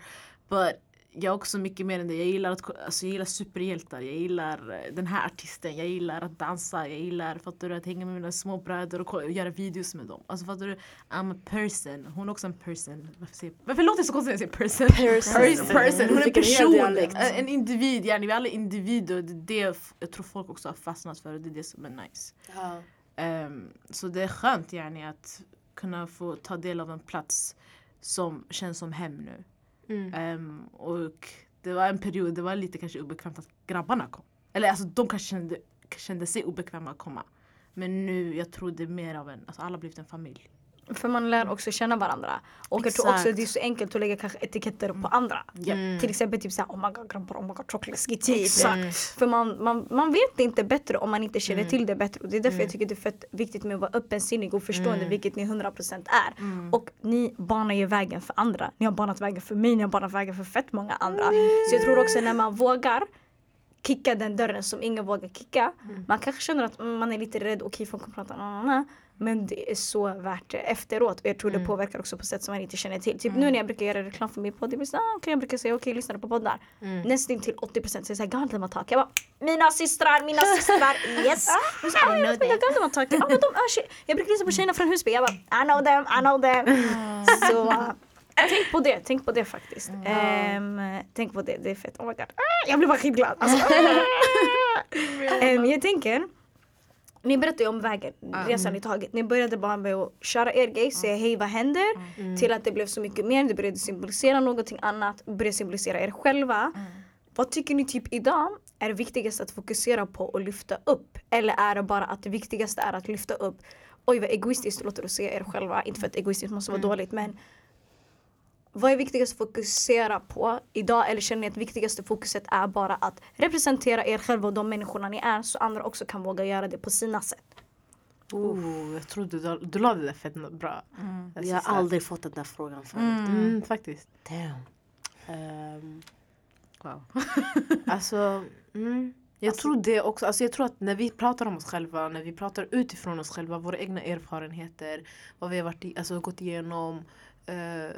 But jag är också mycket mer än det. Jag gillar, att, alltså jag gillar superhjältar, jag gillar eh, den här artisten, jag gillar att dansa, jag gillar fattar du, att hänga med mina småbröder och, kolla- och göra videos med dem. Alltså fattar du? I'm a person. Hon är också en person. Varför, säger, varför låter det så konstigt när jag säger person? Person. person. person. Hon är en person, dialekt. en, en individ. Yani, vi är alla individer det är det jag tror folk också har fastnat för och det är det som är nice. Ja. Ehm, så det är skönt yani, att kunna få ta del av en plats som känns som hem nu. Mm. Um, och det var en period, det var lite kanske obekvämt att grabbarna kom. Eller alltså de kanske kände, kände sig obekväma att komma. Men nu, jag tror det är mer av en, alltså alla har blivit en familj. För man lär också känna varandra. Och jag tror också det är så enkelt att lägga kanske etiketter på andra. Ja. Till exempel typ såhär oh my god grabbar, oh my god tjockläskig typ. Exakt. För man, man, man vet inte bättre om man inte känner till det bättre. Och det är därför jag tycker det är fett viktigt med att vara öppensinnig och förstående vilket ni 100% är. Och ni banar ju vägen för andra. Ni har banat vägen för mig, ni har banat vägen för fett många andra. Så jag tror också när man vågar kicka den dörren som ingen vågar kicka. Man kanske känner att mm, man är lite rädd, okej folk kommer prata, na, na, na. Men det är så värt det efteråt. Och jag tror det påverkar också på sätt som man inte känner till. Typ nu när jag brukar göra reklam för min podd, jag, ah, okay, jag brukar säga okej lyssna på poddar. Nästan till 80% säger såhär Galdem Attack. Jag bara mina systrar, mina systrar, *laughs* yes! Och så, ah, jag vet Galdem Attack. Ah, men de är tjej- jag brukar lyssna på tjejerna från Husby. Jag bara I know them, I know them. Så uh, tänk på det, tänk på det faktiskt. Ehm, tänk på det, det är fett. Oh my god. Ah, jag blir bara skitglad. Alltså. *laughs* Ehm, jag tänker ni berättade ju om vägen, resan ni tagit. Ni började bara med att köra er grej, säga hej vad händer? Till att det blev så mycket mer, det började symbolisera någonting annat, började symbolisera er själva. Vad tycker ni typ idag är viktigast att fokusera på och lyfta upp? Eller är det bara att det viktigaste är att lyfta upp Oj vad egoistiskt det låter att se er själva, inte för att egoistiskt måste vara dåligt men vad är viktigast att fokusera på idag? Eller känner ni att viktigaste fokuset är bara att representera er själva och de människorna ni är så andra också kan våga göra det på sina sätt? Oh, jag tror du, du la det där fett bra. Jag Vi har aldrig fått den där frågan förut. Mm, faktiskt. Damn. Ehm, Wow. *laughs* alltså, mm, jag tror det också. Alltså jag tror att när vi pratar om oss själva, när vi pratar utifrån oss själva, våra egna erfarenheter, vad vi har varit i, alltså, gått igenom, eh,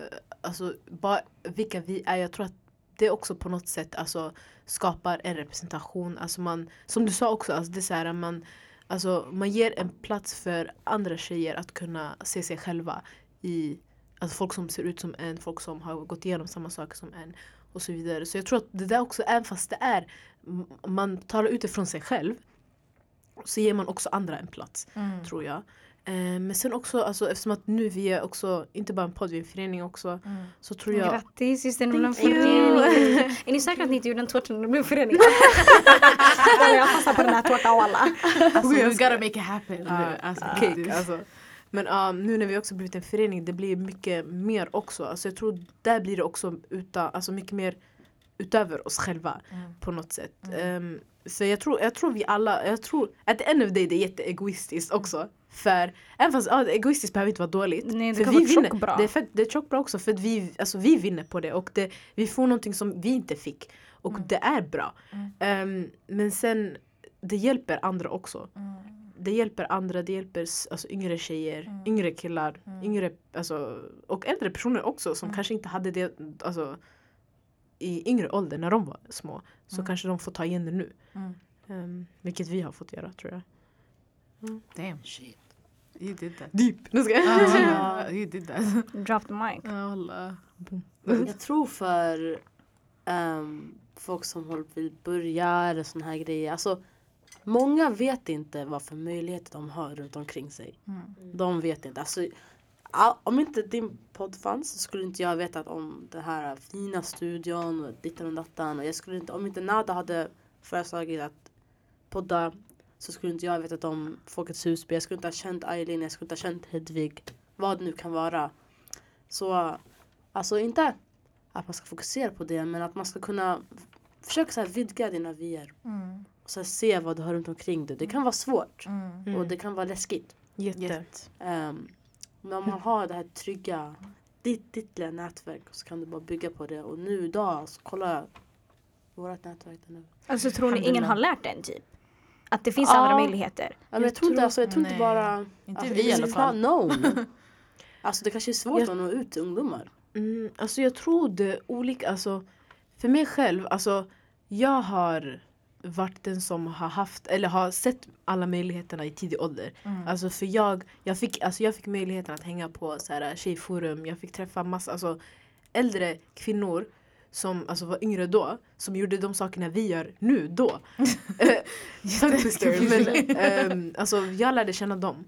alltså bara vilka vi är. Jag tror att det också på något sätt alltså, skapar en representation. Alltså man, som du sa också, alltså det är så här, man, alltså, man ger en plats för andra tjejer att kunna se sig själva i Alltså folk som ser ut som en, folk som har gått igenom samma saker som en och så vidare. Så jag tror att det där också, även fast det är, man talar utifrån sig själv så ger man också andra en plats, tror jag. Eh, men sen också, alltså, eftersom att nu vi är också, inte bara en podd, vi är en förening också, så tror jag... Grattis just det, ni blev en förening. Är ni säkra att ni inte gjorde en tårta när det blev en förening? *laughs* Jag fastnar på den här tårtan och alla. *laughs* Alltså, we gotta make it happen. Ja, alltså, cake, alltså. Men um, nu när vi också blivit en förening, det blir mycket mer också. Alltså jag tror där blir det också utan, alltså mycket mer utöver oss själva på något sätt. Um, så jag tror, jag tror vi alla, jag tror at the end of the day det är jätteegoistiskt också. För även fast ja, egoistiskt behöver inte vara dåligt. Nej, det för kan vi vara vinner. Det är, fett, det är tjockt bra också för att vi, alltså, vi vinner på det och det, vi får någonting som vi inte fick. Och det är bra. Um, men sen det hjälper andra också. Det hjälper andra, det hjälper alltså, yngre tjejer, yngre killar, yngre, alltså, och äldre personer också som kanske inte hade det alltså, i yngre ålder när de var små. Så kanske de får ta igen det nu. Um, vilket vi har fått göra tror jag. Damn. shit. You did that. Deep! Nu ska jag. Ah, you did that. *laughs* Drop the mic. Boom. Jag tror för ehm, folk som vill börja eller såna här grejer. Alltså, många vet inte vad för möjligheter de har runt omkring sig. De vet inte. Alltså, om inte din podd fanns så skulle inte jag vetat om den här fina studion och dittan och dattan. Och jag skulle inte, om inte Nada hade föreslagit att podda så skulle inte jag vetat om Folkets Husby. Jag skulle inte ha känt Eileen, jag skulle inte ha känt Hedvig. Vad det nu kan vara. Så alltså inte att man ska fokusera på det men att man ska kunna försöka så här, vidga dina vyer. Mm. Och så här, se vad du har runt omkring dig. Det kan vara svårt Mm. och det kan vara läskigt. Jätte. Um, men om man har det här trygga, ditt, ditt lilla nätverk så kan du bara bygga på det. Och nu idag, så kolla vårt nätverk nu. Alltså tror ni ingen har lärt den typ? Att det finns Ja. andra möjligheter? Ja, men jag, Jag tror inte, alltså, jag tror inte bara... Inte alltså, vi i alla fall. known. *laughs* alltså det kanske är svårt Jag- att nå ut till ungdomar. Mm, alltså jag tror det olika, alltså för mig själv, alltså jag har varit den som har haft, eller har sett alla möjligheterna i tidig ålder. Mm. Alltså för jag, jag fick, alltså jag fick möjligheten att hänga på så här, tjejforum, jag fick träffa massa, alltså äldre kvinnor som alltså, var yngre då, som gjorde de sakerna vi gör nu då. *laughs* Eh, men ehm, alltså jag lärde känna dem.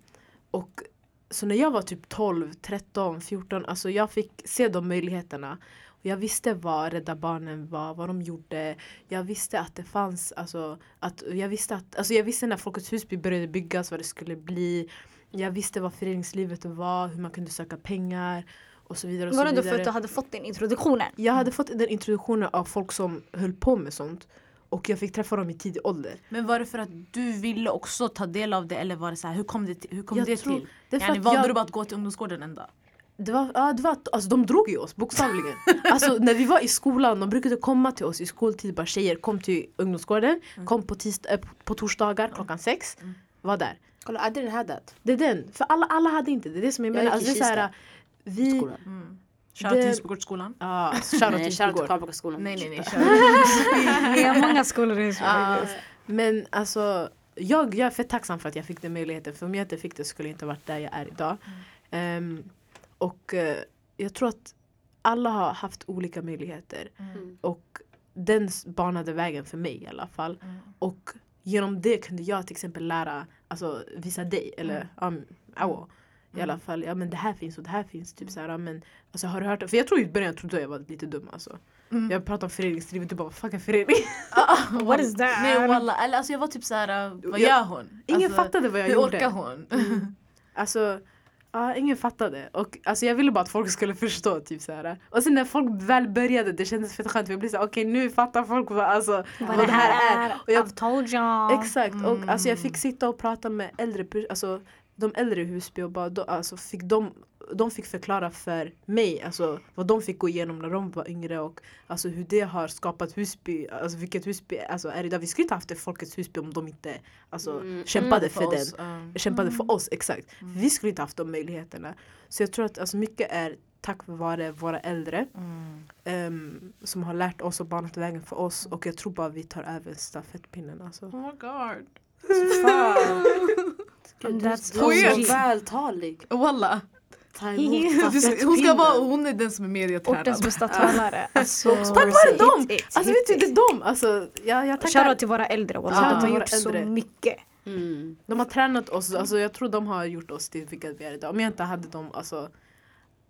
Och så när jag var typ 12, 13, 14, alltså jag fick se de möjligheterna. Och jag visste vad Rädda Barnen var, vad de gjorde. Jag visste att det fanns, alltså, att, jag, visste att, alltså jag visste när Folkets Husby började byggas vad det skulle bli. Jag visste vad föreningslivet var, hur man kunde söka pengar och så vidare. Och Var så det då för vidare. att du hade fått den introduktionen? Jag hade fått den introduktionen av folk som höll på med sånt. Och jag fick träffa dem i tidig ålder. Men var det för att du ville också ta del av det eller var det så här, hur kom det, till- hur kom Jag det tror- till? det Yani, valde jag- du bara att gå till ungdomsgården en dag? Det var, ja, det var, alltså, de drog i oss bokstavligen. *laughs* alltså, när vi var i skolan, de brukade komma till oss i skoltid. Bara tjejer, kom till ungdomsgården. Kom på, tisd- äh, på torsdagar klockan sex. Var där. Kolla, I didn't have that. Det är den. För alla, alla hade inte det. Det är det som jag Jag menar. i Alltså, det är så här. Vi... Skolan. Mm. Shoutout till Husbygårdsskolan. Ja, shoutout Nej, till shoutout till Husbygård. Karlbackaskolan. Nej nej nej. Vi har *laughs* många skolor i Sverige. men alltså, jag, jag är fett tacksam för att jag fick den möjligheten. För om jag inte fick det skulle jag inte varit där jag är idag. Ehm, och eh, jag tror att alla har haft olika möjligheter. Mm. Och den banade vägen för mig i alla fall. Mm. Och genom det kunde jag till exempel lära, alltså visa dig eller um, Awo, i alla fall, ja men det här finns och det här finns. Typ så här, men, alltså, har du hört? För jag tror i början trodde jag var lite dum alltså. Mm. Jag pratade om föreningslivet, du bara vad fuck är förening? *laughs* What is that? Nej wallah, eller alltså jag var typ såhär, uh, vad Jag- gör hon? Ingen alltså, fattade vad jag Hur gjorde. orkar hon? *laughs* Alltså, ja, ingen fattade. Och alltså, jag ville bara att folk skulle förstå. Typ, så här. Och sen när folk väl började, det kändes fett skönt. Jag blev såhär, okej nu fattar folk vad, alltså, vad, det här är. Och jag, I've told you. exakt, och alltså, jag fick sitta och prata med äldre pers- alltså, de äldre i Husby och bara, då, alltså, fick de, de fick förklara för mig alltså, vad de fick gå igenom när de var yngre och alltså, hur det har skapat Husby, alltså, vilket Husby alltså, är idag. Vi skulle inte haft det Folkets Husby om de inte alltså, Mm. kämpade för, den oss, um, kämpade för oss, exakt. Vi skulle inte haft de möjligheterna. Så jag tror att alltså, mycket är tack vare våra äldre mm. ehm, som har lärt oss och banat vägen för oss och jag tror bara vi tar över stafettpinnen. Alltså. Oh my god. Fan. *laughs* Gud, du, That's är poet. så vältalig. Ska- Hon ska vara, hon är den som är medietränad. Ortens bästa talare. Alltså, Tack vare dem! Alltså vet du, det är dem! Alltså, jag, jag tackar. Shoutout till våra äldre. Shoutout De till har gjort så mycket. Mm. De har tränat oss, alltså, jag tror de har gjort oss till vilka vi är idag. Om jag inte hade dem, alltså,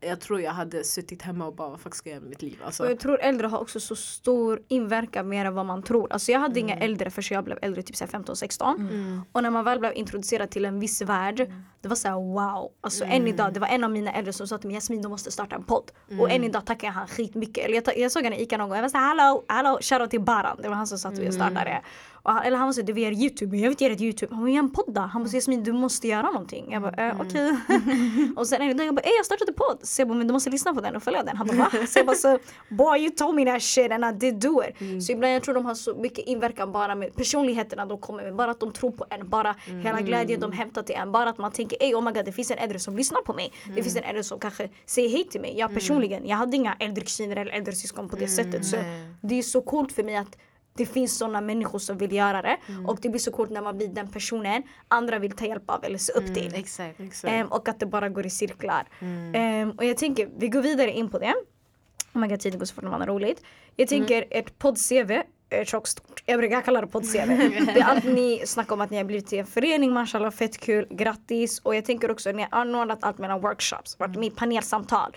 jag tror jag hade suttit hemma och bara vad fuck ska jag göra med mitt liv? Alltså. Och jag tror äldre har också så stor inverkan mer än vad man tror. Alltså jag hade inga äldre förrän jag blev äldre, typ så här 15-16. Mm. Och när man väl blev introducerad till en viss värld, det var så här wow. Alltså än idag, det var en av mina äldre som sa till mig Jasmin du måste starta en podd. Och än idag tackar jag han skitmycket. Eller jag, jag såg han i Ica någon gång, jag var såhär hallå, hallå, shoutout till Baran. Det var han som sa att vi startade. Och han, eller han var såhär, du vill göra youtube, jag vill inte göra ett youtube. Han bara, en podd då. Han bara, Jasmin du måste göra någonting. Jag bara, äh, okej. *laughs* och sen en dag jag bara, ey jag en podd. Så jag bara, men du måste lyssna på den och följa den. Han bara, va? Så jag bara, så, boy you told me that shit and I did do it. Så ibland jag tror de har så mycket inverkan bara med personligheterna de kommer med. Bara att de tror på en, bara hela glädjen de hämtar till en. Bara att man tänker, ey oh my god det finns en äldre som lyssnar på mig. Det finns en äldre som kanske säger hej till mig. Jag personligen, jag hade inga äldre kusiner eller äldre syskon på det sättet. Så det är så coolt för mig att det finns sådana människor som vill göra det. Och det blir så coolt när man blir den personen andra vill ta hjälp av eller se upp till. Exakt. Exakt. Ehm, och att det bara går i cirklar. Ehm, och jag tänker, vi går vidare in på det. Oh my god, tiden går så fort när man har roligt. Jag tänker ett podd-CV. eh, tjockstort. Jag brukar kalla det podd-CV. *laughs* det är allt ni snackar om att ni har blivit till en förening, mashallah, fett kul, grattis. Och jag tänker också, ni har anordnat allt mellan workshops, varit med i panelsamtal.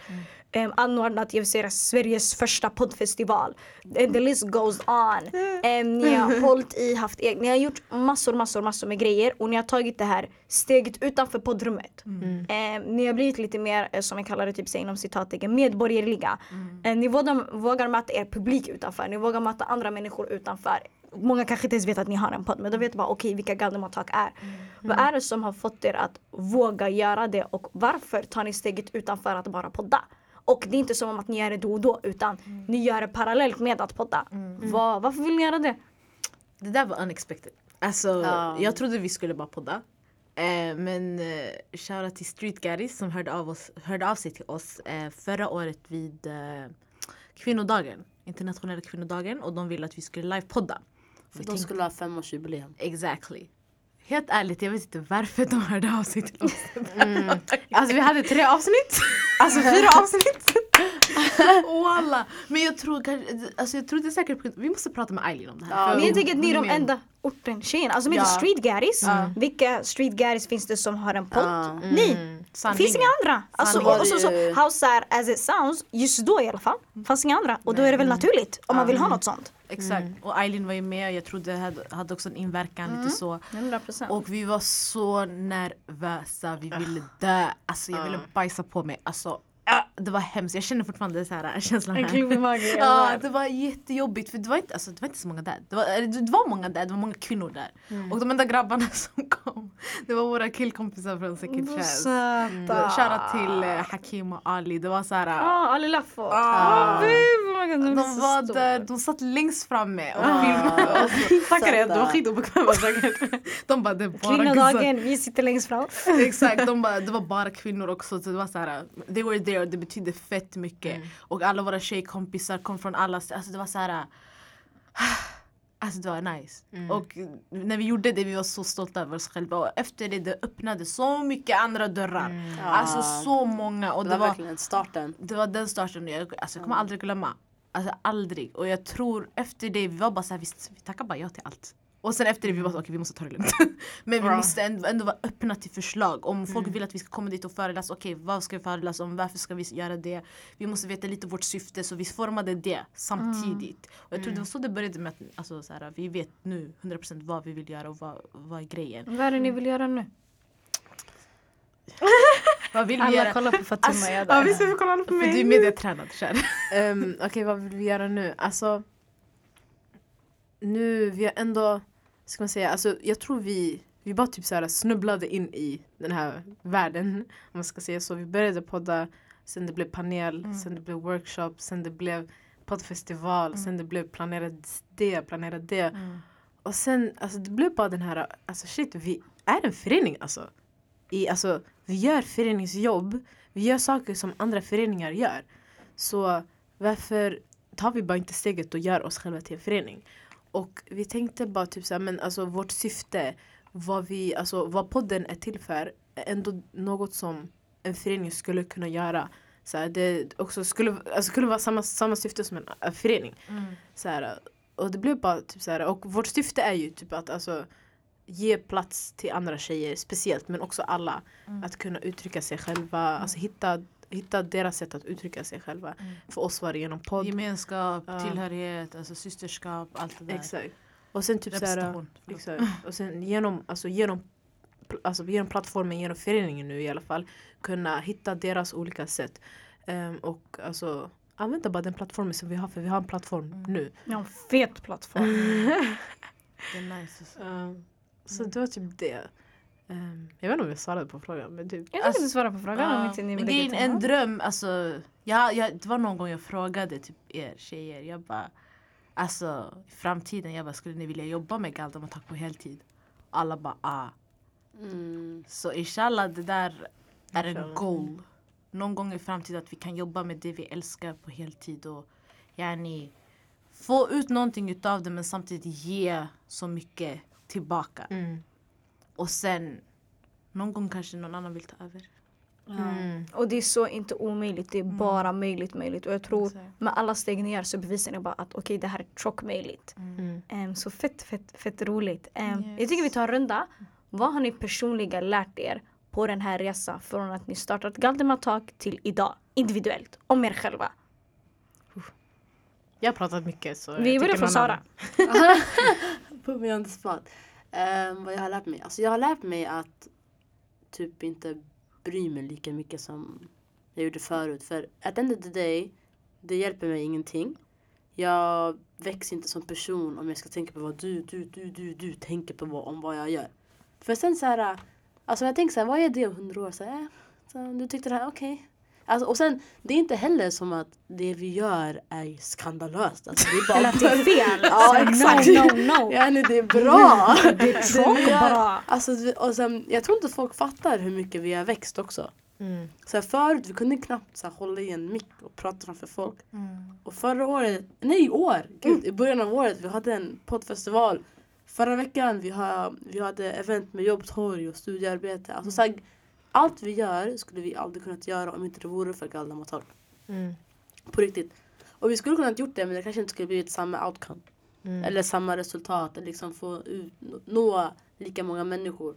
Um, anordnat, jag säga Sveriges första poddfestival. And the list goes on. Em, ni har *laughs* hållit i, haft eg- ni har gjort massor, massor, massor med grejer och ni har tagit det här steget utanför poddrummet. Em, ni har blivit lite mer, eh, som jag kallar det, typ, säg inom citattecken, medborgerliga. Eh, ni vågar, vågar möta er publik utanför, ni vågar möta andra människor utanför. Många kanske inte ens vet att ni har en podd men de vet bara okej vilka Galdem Talk är. Vad är det som har fått er att våga göra det och varför tar ni steget utanför att bara podda? Och det är inte som att ni gör det då och då utan ni gör det parallellt med att podda. Vad- varför vill ni göra det? Det där var unexpected. Alltså, Ja. jag trodde vi skulle bara podda. Eh, men eh, shoutout till Street Garis som hörde av, oss, hörde av sig till oss eh, förra året vid eh, kvinnodagen. Internationella kvinnodagen och de ville att vi skulle livepodda. De skulle ha femårsjubileum. Exactly. Helt ärligt, jag vet inte varför de hörde av sig till oss. *laughs* Alltså vi hade tre avsnitt. Alltså *laughs* fyra avsnitt. *laughs* Walla. Men jag tror kanske, alltså jag trodde säkert vi måste prata med Eileen om det här. Ja, Men jag tänker att ni är de enda orten tjejerna. Alltså med Ja. street garis. Vilka street garis finns det som har en podd? Ja. Ni! Mm, Det sanningen. finns inga andra. Alltså, och, och så, så, sad as it sounds, just då i alla fall, fanns inga andra. Och då är det väl naturligt om man vill ha något sånt. Exakt. Och Eileen var ju med och jag trodde det hade, hade också en inverkan lite så. 100%. Och vi var så nervösa, vi ville dö. Alltså jag ville bajsa på mig. Alltså, ah, det var hemskt, jag känner fortfarande så här, känslan här. i magen. *laughs* Ja, det var jättejobbigt för det var inte, alltså, det var inte så många där. Det var, det var många där, det var många kvinnor där. Och de enda grabbarna *laughs* som kom, det var våra killkompisar från Second Chance. Mm. Shoutout till eh, Hakim och Ali. Det var så här, Ja, Ali Laffo. Ah. God, de var där, de satt längst framme och filmade. *laughs* Tackar er, de var skitobekväma säkert. De bara, det bara. Kvinnodagen, vi sitter längst fram. Exakt, de bara, det var bara kvinnor också. Så det var så här, they were there och det betydde fett mycket. Och alla våra tjejkompisar kom från alla Alltså det var så här. *sighs* Alltså det var nice. Och när vi gjorde det vi var så stolta över oss själva. Och efter det, det öppnade så mycket andra dörrar. Alltså så många. Och Det det var var, verkligen starten. det var den starten jag, alltså, jag kommer aldrig glömma. Alltså aldrig. Och jag tror efter det, vi var bara såhär, vi, vi tackar bara ja till allt. Och sen efter det vi så, okej vi måste ta det lugnt. *laughs* Men vi måste ändå, ändå vara öppna till förslag. Om folk vill att vi ska komma dit och föreläsa, okej vad ska vi föreläsa om? Varför ska vi göra det? Vi måste veta lite vårt syfte så vi formade det samtidigt. Och jag tror det var så det började med att alltså, så här, vi vet nu 100% vad vi vill göra och vad, vad är grejen. Vad är det ni vill göra nu? *laughs* Vad vill vi Alla göra? kollar på Fatima Alltså, jag ja, visst, vi får kolla på För mig. du är medietränad, kär. *laughs* Ehm, Okej, vad vill vi göra nu? Alltså, nu, vi har ändå, ska man säga, alltså jag tror vi, vi bara typ så här snubblade in i den här världen. Om man ska säga så. Vi började podda, sen det blev panel, sen det blev workshop, sen det blev poddfestival, sen det blev planerat det, planerat det. Och sen, alltså det blev bara den här, alltså shit, vi är en förening alltså. I, alltså vi gör föreningsjobb, vi gör saker som andra föreningar gör. Så varför tar vi bara inte steget och gör oss själva till en förening? Och vi tänkte bara typ såhär, men alltså vårt syfte, vad, vi, alltså, vad podden är till för, är ändå något som en förening skulle kunna göra. Så här, det också skulle, alltså, skulle vara samma, samma syfte som en, en förening. Så här, och det blev bara typ så här, och vårt syfte är ju typ att alltså, ge plats till andra tjejer speciellt men också alla. Att kunna uttrycka sig själva, alltså hitta, hitta deras sätt att uttrycka sig själva. För oss var det genom podd. Gemenskap, Ja. tillhörighet, alltså systerskap, allt det där. Exakt. Och sen typ såhär, exakt. Och sen genom, alltså genom, alltså genom plattformen, genom föreningen nu i alla fall, kunna hitta deras olika sätt. Ehm, och alltså använda bara den plattformen som vi har, för vi har en plattform nu. Jag har en fet plattform. *laughs* Det är nice. alltså. Ehm, så det var typ det. Ehm, jag vet inte om jag svarade på frågan men typ. Jag tänker inte svara på frågan om Ja, inte ni men lägga till en något. dröm, alltså. Jag, jag, det var någon gång jag frågade typ er tjejer, jag bara Alltså i framtiden, jag bara skulle ni vilja jobba med Tack på heltid? Alla bara ah. Mm. Så inshallah det där är en goal. Någon gång i framtiden att vi kan jobba med det vi älskar på heltid och yani, få ut någonting utav det men samtidigt ge så mycket tillbaka. Mm. Och sen någon gång kanske någon annan vill ta över. Mm. Och det är så inte omöjligt, det är bara möjligt möjligt. Och jag tror Exakt. med alla steg ni gör så bevisar ni bara att okej det här är tjock möjligt. Mm. Em, så fett, fett, fett roligt. Jag Yes. tycker vi tar en runda. Vad har ni personliga lärt er på den här resan från att ni startat Galdematak till idag? Individuellt, om er själva. Jag har pratat mycket så Vi jag börjar från Sara. Put me on the spot. Um, vad jag har lärt mig? Alltså jag har lärt mig att typ inte bry mig lika mycket som jag gjorde förut. För at the end of the day, det hjälper mig ingenting. Jag växer inte som person om jag ska tänka på vad du, du, du, du, du tänker på vad, om vad jag gör. För sen så här, alltså jag tänker så här, vad är det om hundra år? Så här, så du tyckte det här, okej. Alltså, och sen, det är inte heller som att det vi gör är skandalöst. Alltså, det är bara Eller att det är fel. *laughs* Ja, Så exakt. No, no, no. Ja, nej, det är bra. *laughs* Det är gör- bra. Alltså, och sen, jag tror inte folk fattar hur mycket vi har växt också. Mm. Så här, förut vi kunde knappt så här, hålla i en mick och prata framför folk. Mm. Och förra året, nej i år, gud, i början av året vi hade en poddfestival. Förra veckan vi, har, vi hade event med jobbtorg och studiearbete. Alltså, så här, allt vi gör skulle vi aldrig kunnat göra om inte det vore för Galdematorp. Mm. På riktigt. Och vi skulle kunnat gjort det men det kanske inte skulle blivit samma outcome. Mm. Eller samma resultat. Eller liksom få ut, nå lika många människor.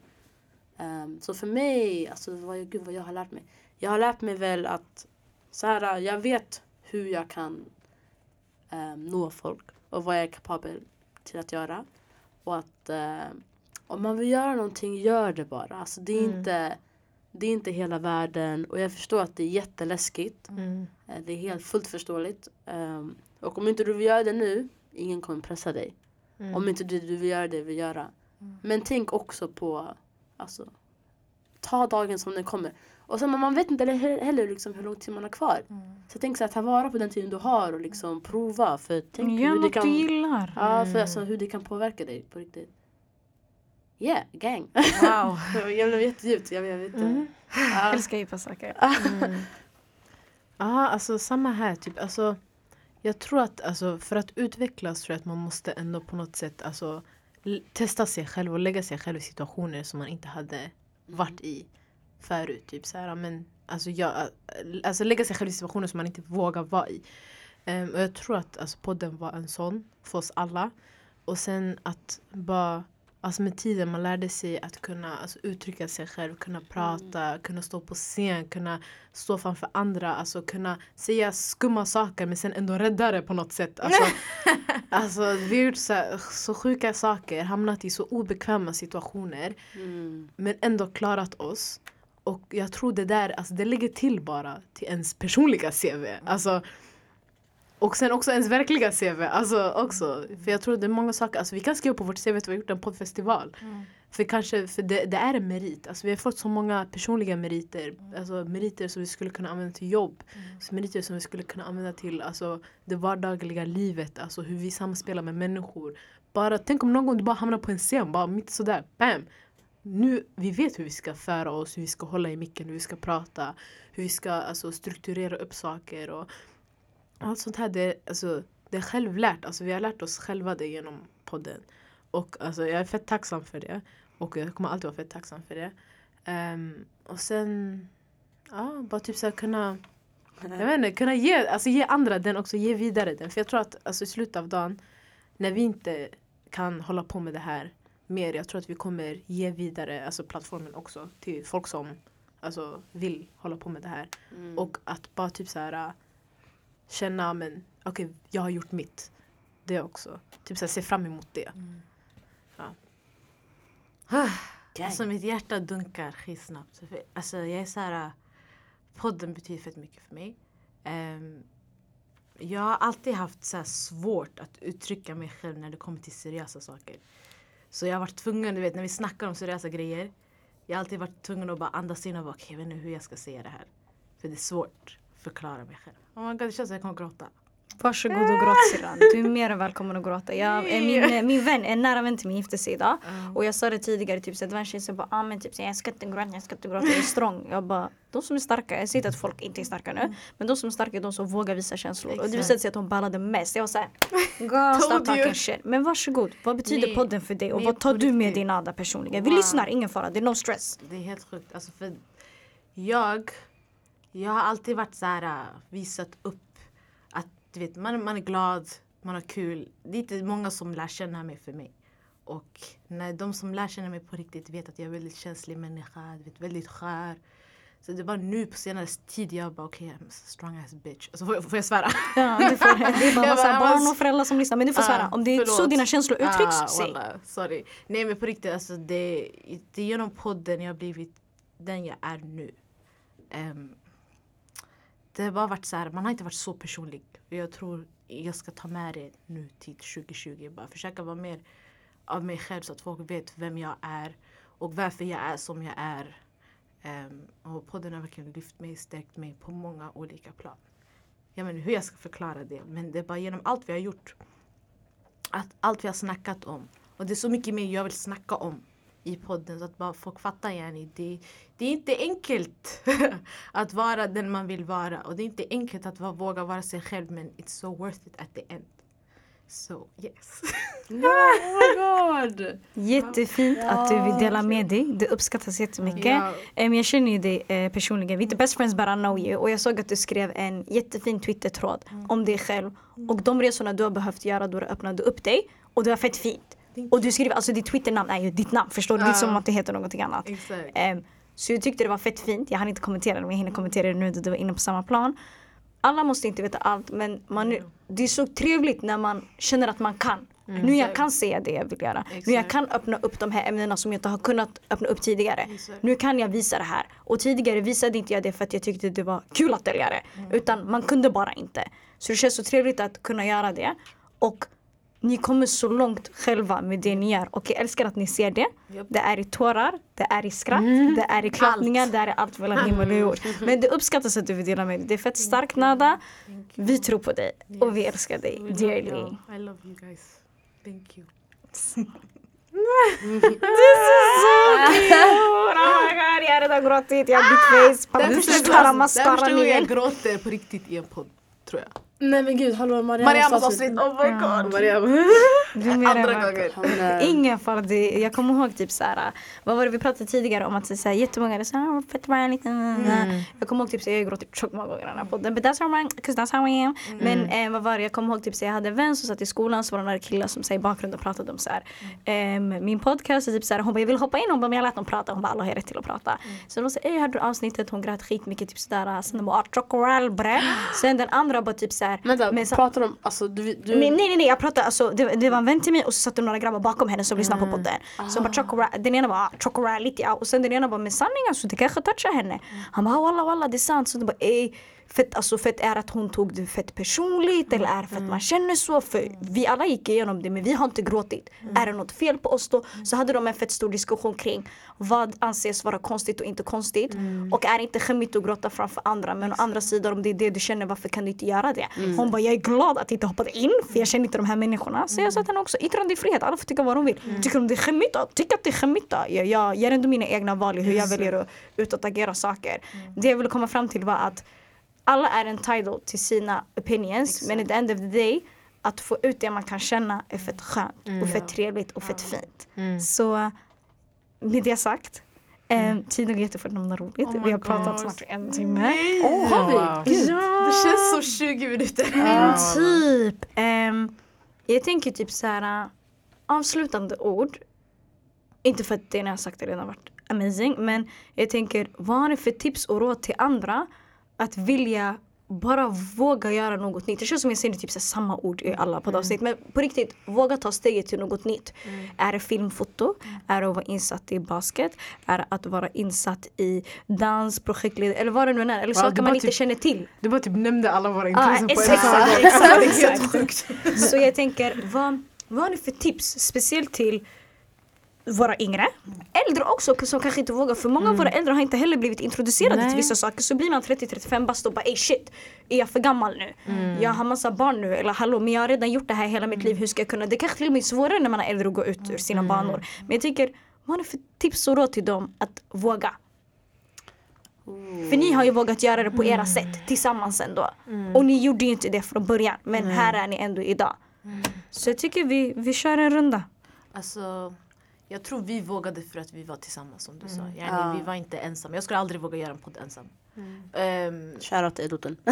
Ehm, så för mig, alltså vad, gud vad jag har lärt mig. Jag har lärt mig väl att så här, jag vet hur jag kan um, nå folk. Och vad jag är kapabel till att göra. Och att ehm, om man vill göra någonting, gör det bara. Alltså det är, Mm. inte, det är inte hela världen. Och jag förstår att det är jätteläskigt. Mm. Eh, Det är helt fullt förståeligt. Ehm, och om inte du vill göra det nu, ingen kommer pressa dig. Mm. Om inte du, du vill göra det, vill göra. Men tänk också på, alltså, ta dagen som den kommer. Och sen man vet inte heller, liksom hur lång tid man har kvar. Så tänk så här, ta vara på den tiden du har och liksom prova. För tänk Gör hur det något kan, du gillar. ja, för alltså, hur det kan påverka dig på riktigt. Yeah, gang. Wow. *laughs* jag blev jättedjupt, jag, jag vet inte. Mm. Ja. Älskar djupa *laughs* saker. Mm. Ja, alltså samma här. Typ. Alltså, jag tror att alltså, för att utvecklas tror jag att man måste ändå på något sätt alltså, testa sig själv och lägga sig själv i situationer som man inte hade varit i förut. Typ så här, men, alltså, jag, alltså lägga sig själv i situationer som man inte vågar vara i. Ehm, och jag tror att alltså, podden var en sån för oss alla. Och sen att bara Alltså med tiden man lärde sig att kunna alltså, uttrycka sig själv, kunna prata, kunna stå på scen, kunna stå framför andra, alltså kunna säga skumma saker men sen ändå rädda det på något sätt. Alltså, *laughs* alltså vi har gjort så, här, så sjuka saker, hamnat i så obekväma situationer Mm. men ändå klarat oss. Och jag tror det där, alltså det lägger till bara till ens personliga CV. Alltså, och sen också ens verkliga CV. Alltså också. För jag tror det är många saker, alltså vi kan skriva på vårt CV att vi har gjort en poddfestival. För kanske, för det, det är en merit. Alltså vi har fått så många personliga meriter. Alltså meriter som vi skulle kunna använda till jobb. Så meriter som vi skulle kunna använda till alltså, det vardagliga livet. Alltså hur vi samspelar med människor. Bara tänk om någon gång du bara hamnar på en scen, bara mitt sådär, bam! Nu, vi vet hur vi ska föra oss, hur vi ska hålla i micken, hur vi ska prata. Hur vi ska alltså, strukturera upp saker. Och allt sånt här, det, alltså, det är självlärt. Alltså, vi har lärt oss själva det genom podden. Och alltså, jag är fett tacksam för det. Och jag kommer alltid vara fett tacksam för det. Ehm, och sen, ja, bara typ så här kunna jag vet inte, kunna ge, alltså ge andra den också, ge vidare den. För jag tror att alltså, i slutet av dagen, när vi inte kan hålla på med det här mer, jag tror att vi kommer ge vidare alltså, plattformen också till folk som alltså, vill hålla på med det här. Mm. Och att bara typ så här känna, men okej, jag har gjort mitt. Det också. Typ så här, se fram emot det. Gang. *sighs* Alltså mitt hjärta dunkar skitsnabbt. Alltså jag är så här. Podden betyder fett mycket för mig. Ehm, jag har alltid haft så här svårt att uttrycka mig själv när det kommer till seriösa saker. Så jag har varit tvungen, du vet när vi snackar om seriösa grejer. Jag har alltid varit tvungen att bara andas in och bara okej jag vet inte hur jag ska säga det här. För det är svårt förklara mig själv. Oh my God, det känns som jag kommer gråta. Varsågod och gråt syrran. Du är mer än välkommen att gråta. Jag, eh, min, eh, min vän, en nära vän till mig gifte sig idag. Och jag sa det tidigare, typ, så det var en tjej som bara ah, men typ, så jag ska inte gråta, jag ska inte gråta, jag är strong. Jag bara, de som är starka, jag säger inte att folk inte är starka nu. Men de som är starka är de som vågar visa känslor. Och det Exakt. visade sig att hon ballade mest. Jag var såhär, girl *laughs* stop talking shit. Men varsågod, vad betyder Nej, podden för dig? Och nej, vad tar du med dig Nada personligen? Vi Wow. lyssnar, ingen fara, det är no stress. Det är helt sjukt. Alltså för Jag, jag har alltid varit så här, äh, visat upp att du vet, man, man är glad, man har kul. Det är inte många som lär känna mig för mig. Och när de som lär känna mig på riktigt vet att jag är väldigt känslig människa, vet, väldigt skör. Så det var nu på senare tid jag bara okej, okay, I'm a strong ass bitch. Alltså, får, jag, får jag svära? Ja, du får, det är bara *laughs* massa bara, barn och föräldrar som lyssnar men du får Ah, svära. Om det är så dina känslor uttrycks, Ah, säg. sorry. Nej men på riktigt, alltså, det, det är genom podden jag har blivit den jag är nu. Ehm, det har bara varit så här, man har inte varit så personlig. Jag tror jag ska ta med det nu till 2020. Bara försöka vara mer av mig själv så att folk vet vem jag är och varför jag är som jag är. Um, och podden har verkligen lyft mig, stärkt mig på många olika plan. Jag vet inte hur jag ska förklara det men det är bara genom allt vi har gjort. Att allt vi har snackat om. Och det är så mycket mer jag vill snacka om i podden så att bara folk fattar yani. Det, det är inte enkelt *laughs* att vara den man vill vara och det är inte enkelt att vara, våga vara sig själv men it's so worth it at the end. So yes. *laughs* Oh my god! Jättefint att du vill dela med dig. Det uppskattas jättemycket. Em, jag känner ju dig eh, personligen. Vi är inte best friends but I know you. Och jag såg att du skrev en jättefin Twitter-tråd om dig själv. Och de resorna du har behövt göra då du öppnade upp dig. Och det var fett fint. Och du skriver, alltså ditt Twitter-namn är ju ditt namn. Förstår du? Det är som att det heter någonting annat. Exakt. Em, så jag tyckte det var fett fint. Jag hann inte kommentera det men jag hinner kommentera det nu då du var inne på samma plan. Alla måste inte veta allt men man, det är så trevligt när man känner att man kan. Nu jag kan säga det jag vill göra. Nu jag Exakt. kan öppna upp de här ämnena som jag inte har kunnat öppna upp tidigare. Exakt. Nu kan jag visa det här. Och tidigare visade inte jag det för att jag tyckte det var kul att dölja det. Utan man kunde bara inte. Så det känns så trevligt att kunna göra det. Och ni kommer så långt själva med det ni gör. Och jag älskar att ni ser det. Det är i tårar, det är i skratt, det är i klappningar, det är i allt mellan himmel och jord. *laughs* Men det uppskattas att du vill dela med dig. Det är fett starkt Nada. Vi tror på dig och vi älskar dig We love dearly. y'all. I love you guys. Thank you. *laughs* *laughs* Oh my god, jag har redan gråtit, jag har bytt face, Den pappa första tar gången- mascara första gången jag gråter på riktigt i en podd, tror jag. Nej men gud, hallå Mariam Mariamas avsnitt, oh my god! Mariam. *laughs* Du menar Andra gången. Ingen fara, det, jag kommer ihåg typ såhär, vad var det vi pratade tidigare om att så här, jättemånga är såhär, fett bra lite. Jag kommer ihåg typ så jag har gråtit tjockt många gånger i den här podden, but that's alright, cause that's how I am. Men eh, vad var det, jag kommer ihåg typ så jag hade en vän som satt i skolan så var det några killar som sa i bakgrunden pratade om så här, ehm, min podcast, och typ så här, hon bara jag vill hoppa in, hon bara men jag lät dem prata, hon bara alla har rätt till att prata. Så de sa ey hörde du avsnittet, hon grät skitmycket typ sådär, sen de bara chocoral bre. Sen den andra bara typ såhär, Vänta, men så- pratar de, alltså du, du... Nej, nej nej jag pratade alltså det, det var en vän till mig och så satt det några grabbar bakom henne som lyssnade på podden. Så bara chokora, den ena bara chocorality ja. och sen den ena bara med sanning alltså det kanske touchar henne. Han bara walla walla det är sant. Så det bara ey fett, alltså fett är att hon tog det fett personligt eller är det för att man känner så? För vi alla gick igenom det men vi har inte gråtit. Är det något fel på oss då? Så hade de en fett stor diskussion kring vad anses vara konstigt och inte konstigt. Och är inte skämmigt att gråta framför andra men å andra sidan om det är det du känner varför kan du inte göra det? Hon bara jag är glad att jag inte hoppade in för jag känner inte de här människorna. Så jag sa till henne också yttrandefrihet, alla får tycka vad de vill. Tycker de det är skämmigt då? Tyck att det är skämmigt då. Jag, jag gör ändå mina egna val i hur jag väljer att utåtagera saker. Det jag ville komma fram till var att alla är entitled till sina opinions men at the end of the day att få ut det man kan känna är fett skönt och fett trevligt och fett fint. Så med det sagt, eh, tiden går jättefort när man har roligt. Oh vi har pratat God. snart en timme. Åh, har vi? Gud. Det känns som 20 minuter. Men typ. ehm, jag tänker typ så här äh, avslutande ord. Inte för att det ni har sagt har redan varit amazing. Men jag tänker vad har ni för tips och råd till andra att vilja bara våga göra något nytt. Det känns som jag säger typ så samma ord i alla poddavsnitt. Men på riktigt, våga ta steget till något nytt. Är det filmfoto? Är det att vara insatt i basket? Är det att vara insatt i dans, projektledare eller vad det nu är. Eller Ja, saker man inte typ- känner till. Du bara typ nämnde alla våra Ah, intressen på en exakt, gång. exakt, *laughs* exakt. Så jag tänker, vad, vad har ni för tips? Speciellt till våra yngre. Äldre också som kanske inte vågar. För många av våra äldre har inte heller blivit introducerade Nej. till vissa saker. Så blir man 30-35 bast och bara ey shit, är jag för gammal nu? Jag har massa barn nu. Eller hallå, men jag har redan gjort det här hela mitt liv. Hur ska jag kunna? Det kanske till och med är svårare när man är äldre att gå ut ur sina banor. Men jag tänker, vad har ni för tips och råd till dem att våga? För ni har ju vågat göra det på era sätt tillsammans ändå. Och ni gjorde ju inte det från början. Men här är ni ändå idag. Så jag tycker vi, vi kör en runda. Alltså, jag tror vi vågade för att vi var tillsammans som du sa. Yani, Ja. Vi var inte ensamma. Jag skulle aldrig våga göra en podd ensam. Ehm, Shoutout till Edoten. *laughs*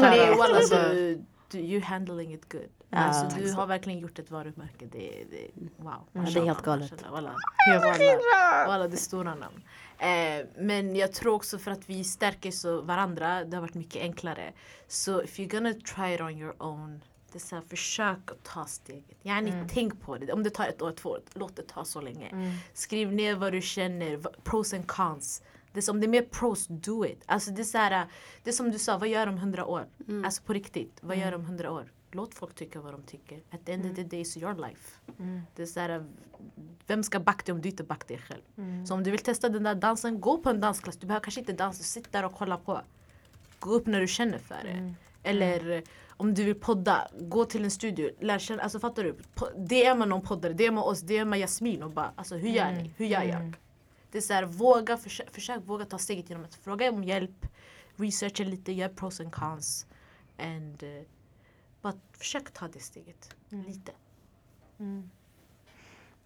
Nej walla du, du, you handling it good. Ja, alltså, du har verkligen gjort ett varumärke. Det, det, wow. det är helt galet. Walla, det är stora namn. Eh, men jag tror också för att vi stärker så varandra, det har varit mycket enklare. Så if you're gonna try it on your own, det är så här, försök att ta steget. Yani, Tänk på det. Om det tar ett år, två år, låt det ta så länge. Skriv ner vad du känner, pros and cons. Det är som det är mer pros, do it. Alltså det är så här, det är som du sa, vad gör de om hundra år? Alltså på riktigt, vad gör de om hundra år? Låt folk tycka vad de tycker. At the end of the day it's your life. Det är så här, vem ska backa dig om du inte backar dig själv? Så om du vill testa den där dansen, gå på en dansklass. Du behöver kanske inte dansa, sitt där och kolla på. Gå upp när du känner för det. Eller om du vill podda, gå till en studio. Lär känna, alltså fattar du? DMa någon poddare, DMa oss, DMa Jasmin och bara alltså hur gör ni? Hur gör jag? Det är så här, våga, försök, försök våga ta steget genom att fråga om hjälp, researcha lite, gör pros and cons. And, uh, bara försök ta det steget. Lite.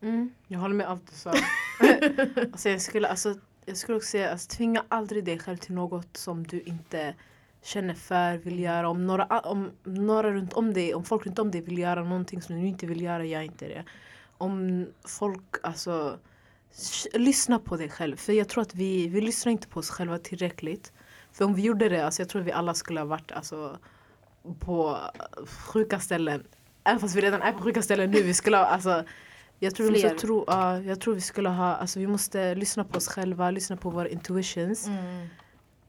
Mm, jag håller med allt du sa. *laughs* alltså, jag, skulle, alltså, jag skulle också säga, alltså, tvinga aldrig dig själv till något som du inte känner för, vill göra. Om några, om några runt om dig, om folk runt om dig vill göra någonting som du inte vill göra, gör inte det. Om folk, alltså, lyssna på dig själv. För jag tror att vi, vi lyssnar inte på oss själva tillräckligt. För om vi gjorde det, alltså, jag tror att vi alla skulle ha varit alltså, på sjuka ställen. Även fast vi redan är på sjuka ställen nu. Vi skulle ha, alltså, jag tror, vi Fler. tro, ja, jag tror vi skulle ha, alltså vi måste lyssna på oss själva, lyssna på våra intuitions.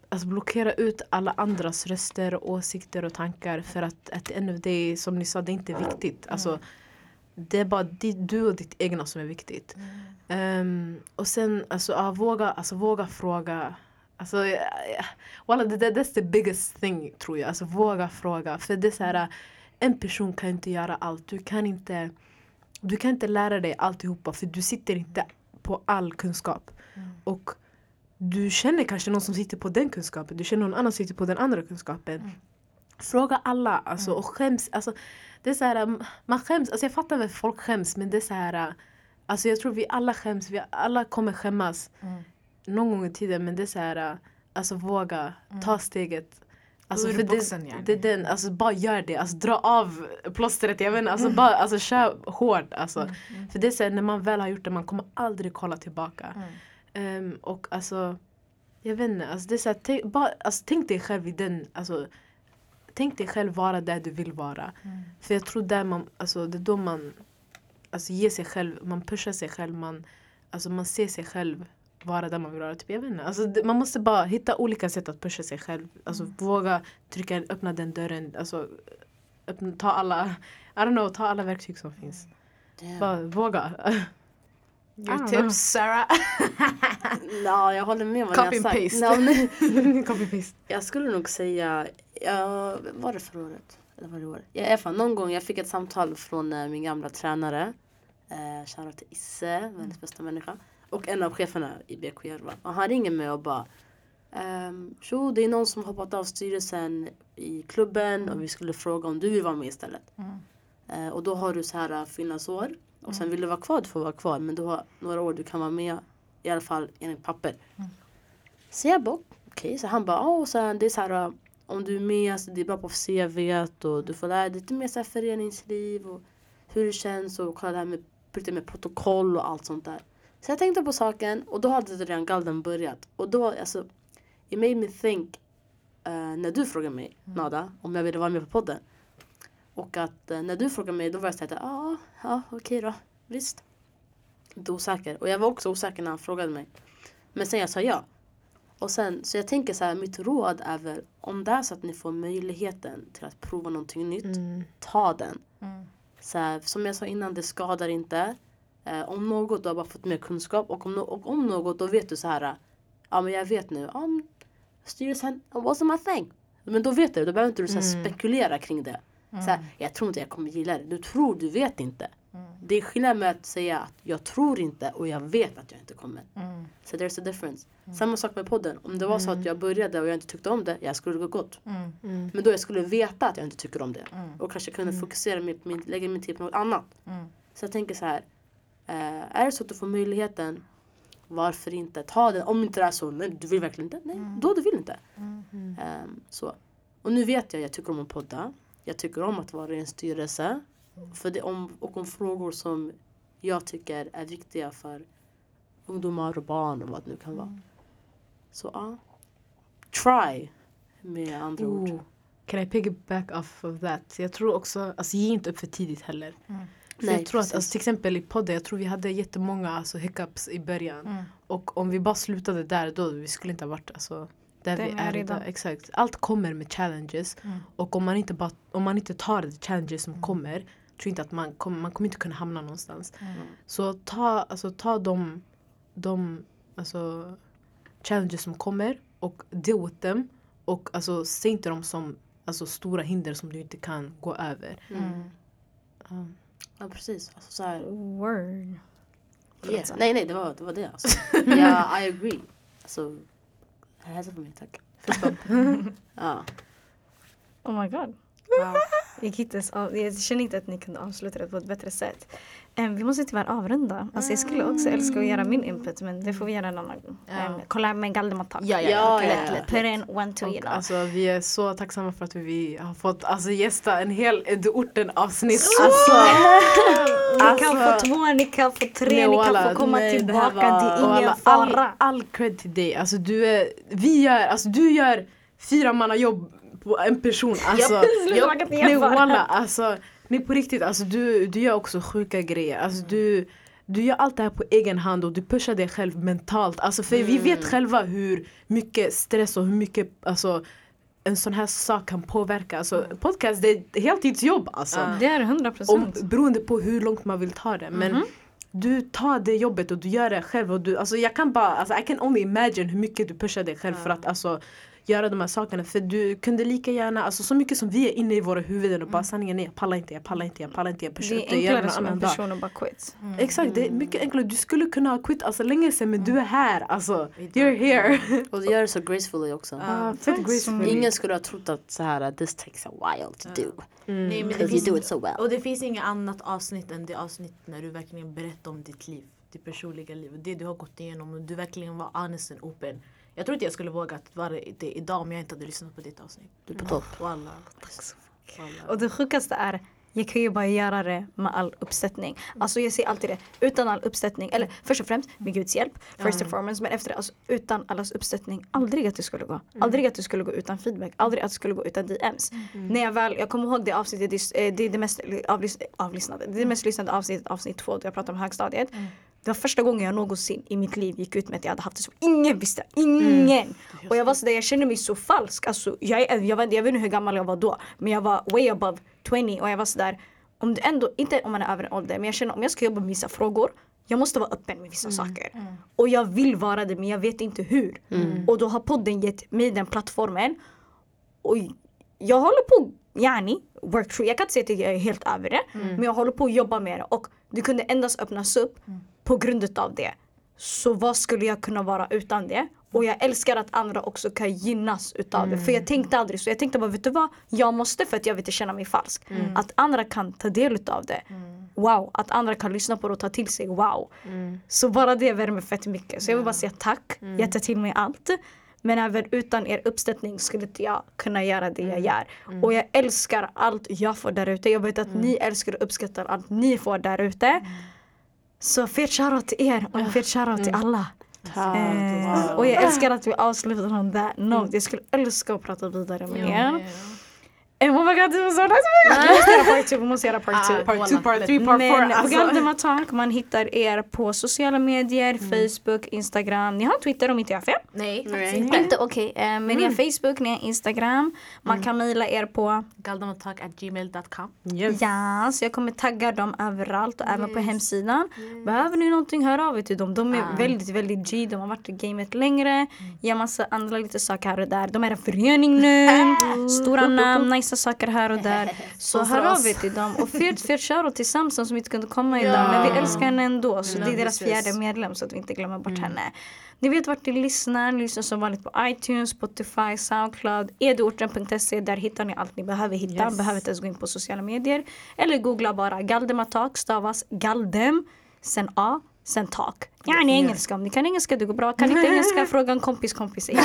Alltså blockera ut alla andras röster, och åsikter och tankar för att at the end of day, som ni sa, det är inte viktigt. Alltså, det är bara di, du och ditt egna som är viktigt. Ehm, och sen, alltså, ja, våga, alltså, våga fråga. Alltså, det, det, that's the biggest thing tror jag. Alltså, våga fråga. För det är här, en person kan inte göra allt. Du kan inte, du kan inte lära dig alltihopa för du sitter inte på all kunskap. Och du känner kanske någon som sitter på den kunskapen. Du känner någon annan som sitter på den andra kunskapen. Fråga alla alltså, och skäms. Alltså, det är så här, man skäms. Alltså, jag fattar varför folk skäms men det är så här. Alltså, jag tror vi alla skäms. Vi alla kommer skämmas någon gång i tiden men det är så här. Alltså våga ta steget. Alltså, för boxen, det, det den, alltså bara gör det. Alltså dra av plåstret. Jag vet alltså bara alltså, kör hårt. Alltså. För det är så här, när man väl har gjort det man kommer aldrig kolla tillbaka. Ehm, och alltså, jag vet inte, alltså det är så här, tänk, bara, alltså, tänk dig själv i den, alltså, tänk dig själv vara där du vill vara. För jag tror där man, alltså, det är då man alltså, ger sig själv, man pushar sig själv, man, alltså, man ser sig själv vara där man vill vara. Typ, jag vet inte, alltså, det, man måste bara hitta olika sätt att pusha sig själv. Alltså, Våga trycka, öppna den dörren, alltså, öppna, ta alla, I don't know, ta alla verktyg som finns. Bara våga. *laughs* Your tips Sarah? *laughs* Ja, jag håller med vad Copy ni har sagt. paste. Men- *laughs* Copy paste. Jag skulle nog säga, ja, var det förra året? Eller var det år? Ja, i någon gång jag fick ett samtal från eh, min gamla tränare. Eh, Shoutout till Isse, världens bästa människa. Och en av cheferna i BK Järva. Och han ringer mig och bara ehm, Tjo, det är någon som hoppat av styrelsen i klubben och vi skulle fråga om du vill vara med istället. Eh, och då har du så här eh, fyllnadsår. Och sen vill du vara kvar, du får vara kvar. Men du har några år du kan vara med. I alla fall enligt papper. Så jag bara okej. Så han bara, oh, så här, det är så här uh, om du är med, så det är bra på CV och du får lära dig lite mer så här föreningsliv och hur det känns och kolla det här med, lite med protokoll och allt sånt där. Så jag tänkte på saken och då hade det redan galden börjat. Och då, alltså, it made me think eh, när du frågade mig, Nada, om jag ville vara med på podden. Och att eh, när du frågade mig, då var jag såhär, ja, ja, okej då, visst. Lite osäker. Och jag var också osäker när han frågade mig. Men sen jag sa ja. Och sen, så jag tänker så här, mitt råd är väl om det är så att ni får möjligheten till att prova någonting nytt, ta den. Så här, som jag sa innan, det skadar inte. Eh, om något, du har bara fått mer kunskap. Och om, no- och om något, då vet du så här, ja men jag vet nu, styrelsen, wasn't my thing. Men då vet du, då behöver inte du så här, spekulera kring det. Så här, jag tror inte jag kommer gilla det. Du tror, du vet inte. Det är skillnad med att säga att jag tror inte och jag vet att jag inte kommer. Så there's a difference. Samma sak med podden. Om det var så att jag började och jag inte tyckte om det, jag skulle gå gått. Men då jag skulle veta att jag inte tycker om det. Och kanske kunna fokusera, min, min, lägga min tid på något annat. Så jag tänker så här. Eh, är det så att du får möjligheten, varför inte? Ta den. Om inte det är så, nej du vill verkligen inte. Nej, då du vill inte. Ehm, så. Och nu vet jag, jag tycker om att podda. Jag tycker om att vara i en styrelse. För det om, och om frågor som jag tycker är viktiga för ungdomar och barn och vad det nu kan vara. Så ja. Try. Med andra ord. Oh. Can I piggyback off of that? Jag tror också, alltså ge inte upp för tidigt heller. För Nej, jag tror att, precis. alltså, till exempel i podden, jag tror vi hade jättemånga alltså, hiccups i början. Mm. Och om vi bara slutade där då, vi skulle inte ha varit alltså, där vi är idag. Exakt. Allt kommer med challenges. Mm. Och om man inte, bara, om man inte tar de challenges som kommer, tror jag inte att man kommer, man kommer inte kunna hamna någonstans. Mm. Så ta, alltså, ta de, de alltså, challenges som kommer och deal with them. Och alltså, se inte dem som alltså, stora hinder som du inte kan gå över. Mm. Ja. Ja precis. Alltså, så här, Word. yeah. Nej nej det var det, var det alltså. *laughs* Ja I agree. Alltså, hälsa på mig tack. *laughs* ja. Oh my god. Jag, inte jag känner inte att ni kunde avsluta det på ett bättre sätt. Em, vi måste tyvärr avrunda. Alltså jag skulle också älska att göra min input men det får vi göra en annan gång. Ja. Um, kolla med Galdematak. Ja, ja, Ja, ja. ja, Lätt, ja. lätt. Put in one two you know. alltså, vi är så tacksamma för att vi har fått alltså, gästa en hel Edu-orten avsnitt. Alltså, *laughs* Ni kan alltså- få två, ni kan få tre, Nej, ni kan få komma nej, det tillbaka. var- Det är ingen alla, all, fara. all cred till dig. Alltså, du är, vi gör, alltså, du gör fyra manna jobb på en person. Alltså, *laughs* Sluta vara till nej, walla, alltså, nej, på riktigt, alltså, du, du gör också sjuka grejer. Alltså, du, du gör allt det här på egen hand och du pushar dig själv mentalt. Alltså, för vi vet själva hur mycket stress och hur mycket alltså, en sån här sak kan påverka. Alltså, podcast det är ett heltidsjobb. Alltså. Det är hundra Och procent. beroende på hur långt man vill ta det. Men du tar det jobbet och du gör det själv. Och du, alltså jag kan bara, alltså I can only imagine hur mycket du pushar dig själv för att alltså, göra de här sakerna. För du kunde lika gärna, alltså så mycket som vi är inne i våra huvuden och bara sanningen är jag pallar inte, jag pallar inte, jag pallar inte, jag Det är enklare som en person att bara quit. Exakt, det är mycket enklare. Du skulle kunna ha quit alltså länge sedan men du är här. Alltså, you're here. Och du gör det så gracefully också. Fett gracefully. Ingen skulle ha trott att så här, this takes a while to do. Mm. Nej, men det you do it so well. och det finns inget annat avsnitt än det avsnitt när du verkligen berättar om ditt liv. Ditt personliga liv och det du har gått igenom och du verkligen var honest and open. Jag tror inte jag skulle våga att vara det idag om jag inte hade lyssnat på ditt avsnitt. Du är på topp. Walla. Walla. Och det sjukaste är jag kan ju bara göra det med all uppsättning. Alltså jag säger alltid det, utan all uppsättning, eller först och främst med Guds hjälp, first and foremost, men efter det, alltså, utan allas uppsättning, aldrig att det skulle gå. Aldrig att det skulle gå utan feedback, aldrig att det skulle gå utan DMs. När jag väl, jag kommer ihåg det avsnittet, det är- det är det mest avlys, avlyssnade, det är det mest lyssnade avsnittet, avsnitt två, där jag pratar om högstadiet. Det var första gången jag någonsin i mitt liv gick ut med att jag hade haft det så. Ingen visste, ingen! Och jag var sådär, jag kände mig så falsk. Alltså, jag, är- jag, vet, jag vet inte hur gammal jag var då, men jag var way above 20 och jag var sådär, om det ändå, inte om man är över en ålder, men jag känner om jag ska jobba med vissa frågor, jag måste vara öppen med vissa saker. Och jag vill vara det men jag vet inte hur. Och då har podden gett mig den plattformen. Och jag håller på, yani, work through. Jag kan inte säga att jag är helt över det. Men jag håller på att jobba med det. Och det kunde endast öppnas upp på grund av det. Så vad skulle jag kunna vara utan det? Och jag älskar att andra också kan gynnas utav det. För jag tänkte aldrig så. Jag tänkte bara, vet du vad? Jag måste för att jag vill inte känna mig falsk. Att andra kan ta del utav det. Wow, att andra kan lyssna på det och ta till sig. Wow. Så bara det värmer fett mycket. Så jag vill bara säga tack. Jag tar till mig allt. Men även utan er uppstöttning skulle inte jag kunna göra det jag gör. Och jag älskar allt jag får där ute. Jag vet att ni älskar och uppskattar allt ni får där ute. Så fet shoutout till er och en fet shoutout till alla. Eh, och jag älskar att vi avslutar on that note. Jag skulle älska att prata vidare med er. Eh, Oh my god, det var så nice! Vi måste göra part two, vi måste göra part two. Part two, part three, part four. Men Alltså. Galdema Talk, man hittar er på sociala medier, Facebook, Instagram. Ni har Twitter om inte jag har fel? Nej, Nej. inte. Inte okej, eh, men ni har Facebook, ni har Instagram. Man kan mejla er på Galdematalk.gmail.com Yes. Ja, så jag kommer tagga dem överallt och även på hemsidan. Behöver ni någonting, hör av er till dem. De är väldigt, väldigt G. De har varit i gamet längre. Gör massa andra lite saker här och där. De är en förening nu. *laughs* Stora namn, nice saker här och där. *laughs* Så hör av er till dem. Och fet shoutout till Samson som inte kunde komma idag. Men vi älskar henne ändå. Så det är deras fjärde medlem så att vi inte glömmer bort henne. Ni vet vart ni lyssnar. Ni lyssnar som vanligt på iTunes, Spotify, Soundcloud, edorten.se. Där hittar ni allt ni behöver hitta. Yes. Behöver inte ens gå in på sociala medier. Eller googla bara Galdematak stavas Galdem. sen A, sen tak. Yani engelska. Om ni kan engelska, det går bra. Kan inte engelska, *laughs* fråga en kompis kompis. *laughs*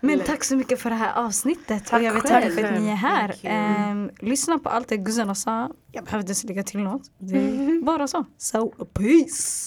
Men tack så mycket för det här avsnittet. och jag vill tacka för att ni är här. Ehm, lyssna på allt det guzzarna sa. Jag behövde inte lägga till något. Det är *laughs* bara så. So, peace!